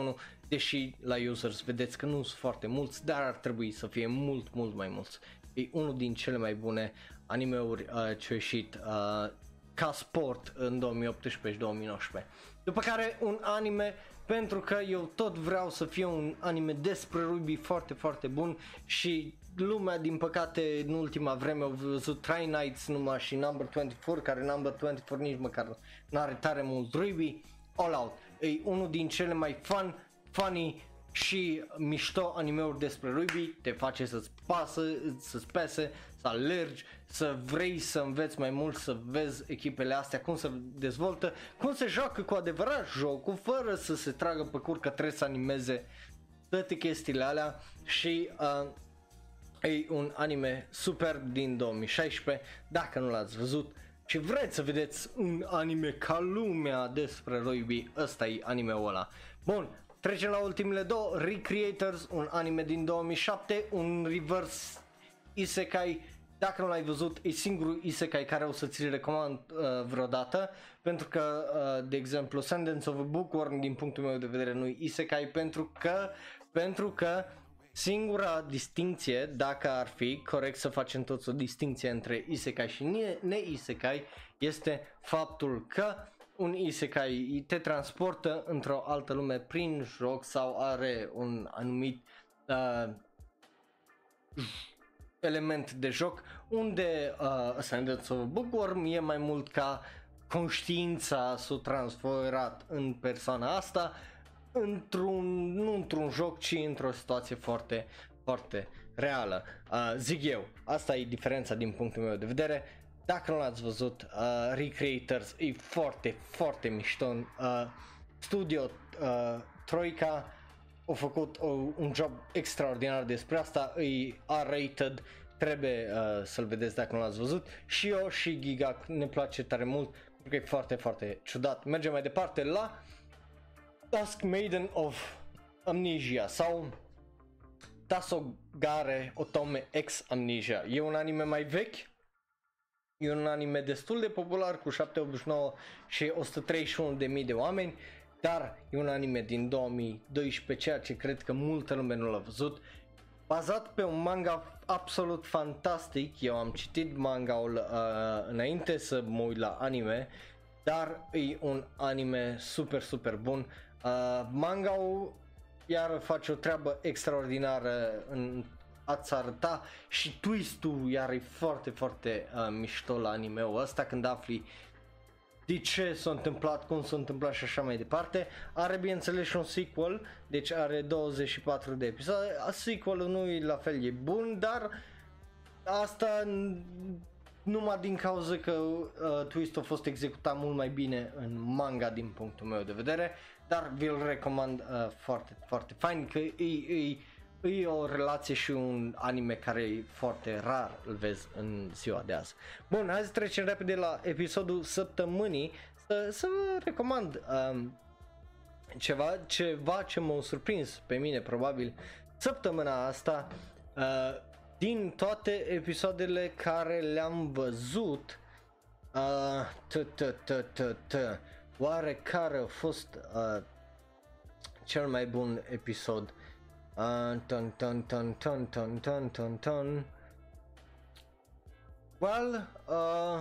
deși la users vedeți că nu sunt foarte mulți, dar ar trebui să fie mult, mult mai mulți. E unul din cele mai bune animeuri uh, ce a ieșit uh, ca sport în 2018 și 2019. După care un anime pentru că eu tot vreau să fie un anime despre rugby foarte, foarte bun și lumea, din păcate, în ultima vreme au văzut Try Nights numai și Number 24, care Number 24 nici măcar nu are tare mult rugby, All Out. E unul din cele mai fun, funny și mișto animeuri despre rugby, te face să-ți pasă, să-ți pese, să alergi, să vrei să înveți mai mult, să vezi echipele astea, cum se dezvoltă, cum se joacă cu adevărat jocul, fără să se tragă pe cur că trebuie să animeze toate chestiile alea. Și uh, e un anime super din 2016, dacă nu l-ați văzut. Și vreți să vedeți un anime ca lumea despre rugby, ăsta e anime-ul ăla. Bun, trecem la ultimele două, Recreators, un anime din 2007, un reverse isekai dacă nu l-ai văzut, e singurul isekai care o să ți-l recomand uh, vreodată, pentru că, uh, de exemplu, Sentence of a Bookworm, din punctul meu de vedere, nu e isekai, pentru că, pentru că singura distinție, dacă ar fi corect să facem toți o distinție între isekai și ne-isekai, este faptul că un isekai te transportă într-o altă lume prin joc sau are un anumit uh, element de joc unde uh, Ascendance of Bookworm e mai mult ca conștiința s-a transferat în persoana asta într-un, nu într-un joc, ci într-o situație foarte, foarte reală. Uh, zic eu, asta e diferența din punctul meu de vedere. Dacă nu l-ați văzut, uh, Recreators e foarte, foarte mișto. Uh, studio uh, Troika a făcut o, un job extraordinar despre asta, e R-rated, trebuie uh, să-l vedeți dacă nu l-ați văzut și eu și Giga ne place tare mult pentru că e foarte, foarte ciudat. Mergem mai departe la Dusk Maiden of Amnesia sau Tasogare Otome X Amnesia. E un anime mai vechi, e un anime destul de popular cu 789 și 131.000 de oameni, dar e un anime din 2012, ceea ce cred că multă lume nu l-a văzut. Bazat pe un manga absolut fantastic, eu am citit manga-ul uh, înainte să mă uit la anime, dar e un anime super, super bun. Uh, manga-ul iar face o treabă extraordinară în a-ți arăta și twist-ul iar e foarte, foarte uh, mișto la anime-ul ăsta când afli de ce s-a întâmplat, cum s-a întâmplat și așa mai departe. Are bineînțeles și un sequel, deci are 24 de episoade. Sequelul nu e la fel, e bun, dar asta numai din cauza că uh, twist a fost executat mult mai bine în manga din punctul meu de vedere, dar vi-l recomand uh, foarte, foarte fain că e, e, e o relație și un anime care e foarte rar îl vezi în ziua de azi. Bun, hai să trecem repede la episodul săptămânii să, să vă recomand um, ceva, ceva ce m-a surprins pe mine probabil săptămâna asta uh, din toate episoadele care le-am văzut uh, oare care a fost uh, cel mai bun episod uh, ton, ton, ton, ton, ton, ton, ton, ton. Well, uh,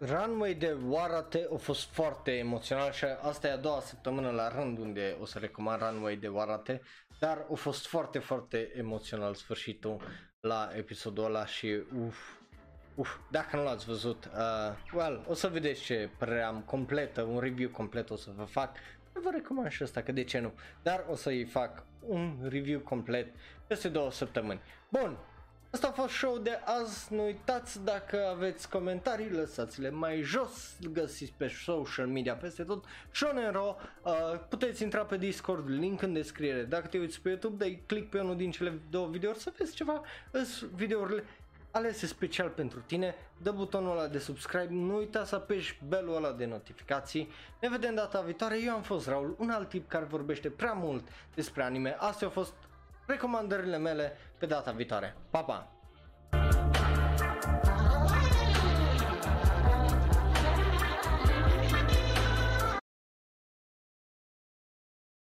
Runway de Warate a fost foarte emoțional și asta e a doua săptămână la rând unde o să recomand Runway de Warate, dar a fost foarte, foarte emoțional sfârșitul la episodul ăla și uf, uf, dacă nu l-ați văzut, uh, well, o să vedeți ce părere am completă, un review complet o să vă fac, vă recomand și asta, că de ce nu, dar o să-i fac un review complet peste două săptămâni. Bun, Asta a fost show de azi, nu uitați dacă aveți comentarii, lăsați-le mai jos, găsiți pe social media peste tot, Shonero, uh, puteți intra pe Discord, link în descriere, dacă te uiți pe YouTube, dai click pe unul din cele două videouri să vezi ceva, videourile alese special pentru tine, dă butonul ăla de subscribe, nu uita să apeși belul ăla de notificații. Ne vedem data viitoare, eu am fost Raul, un alt tip care vorbește prea mult despre anime. Astea au fost recomandările mele pe data viitoare. Pa, pa!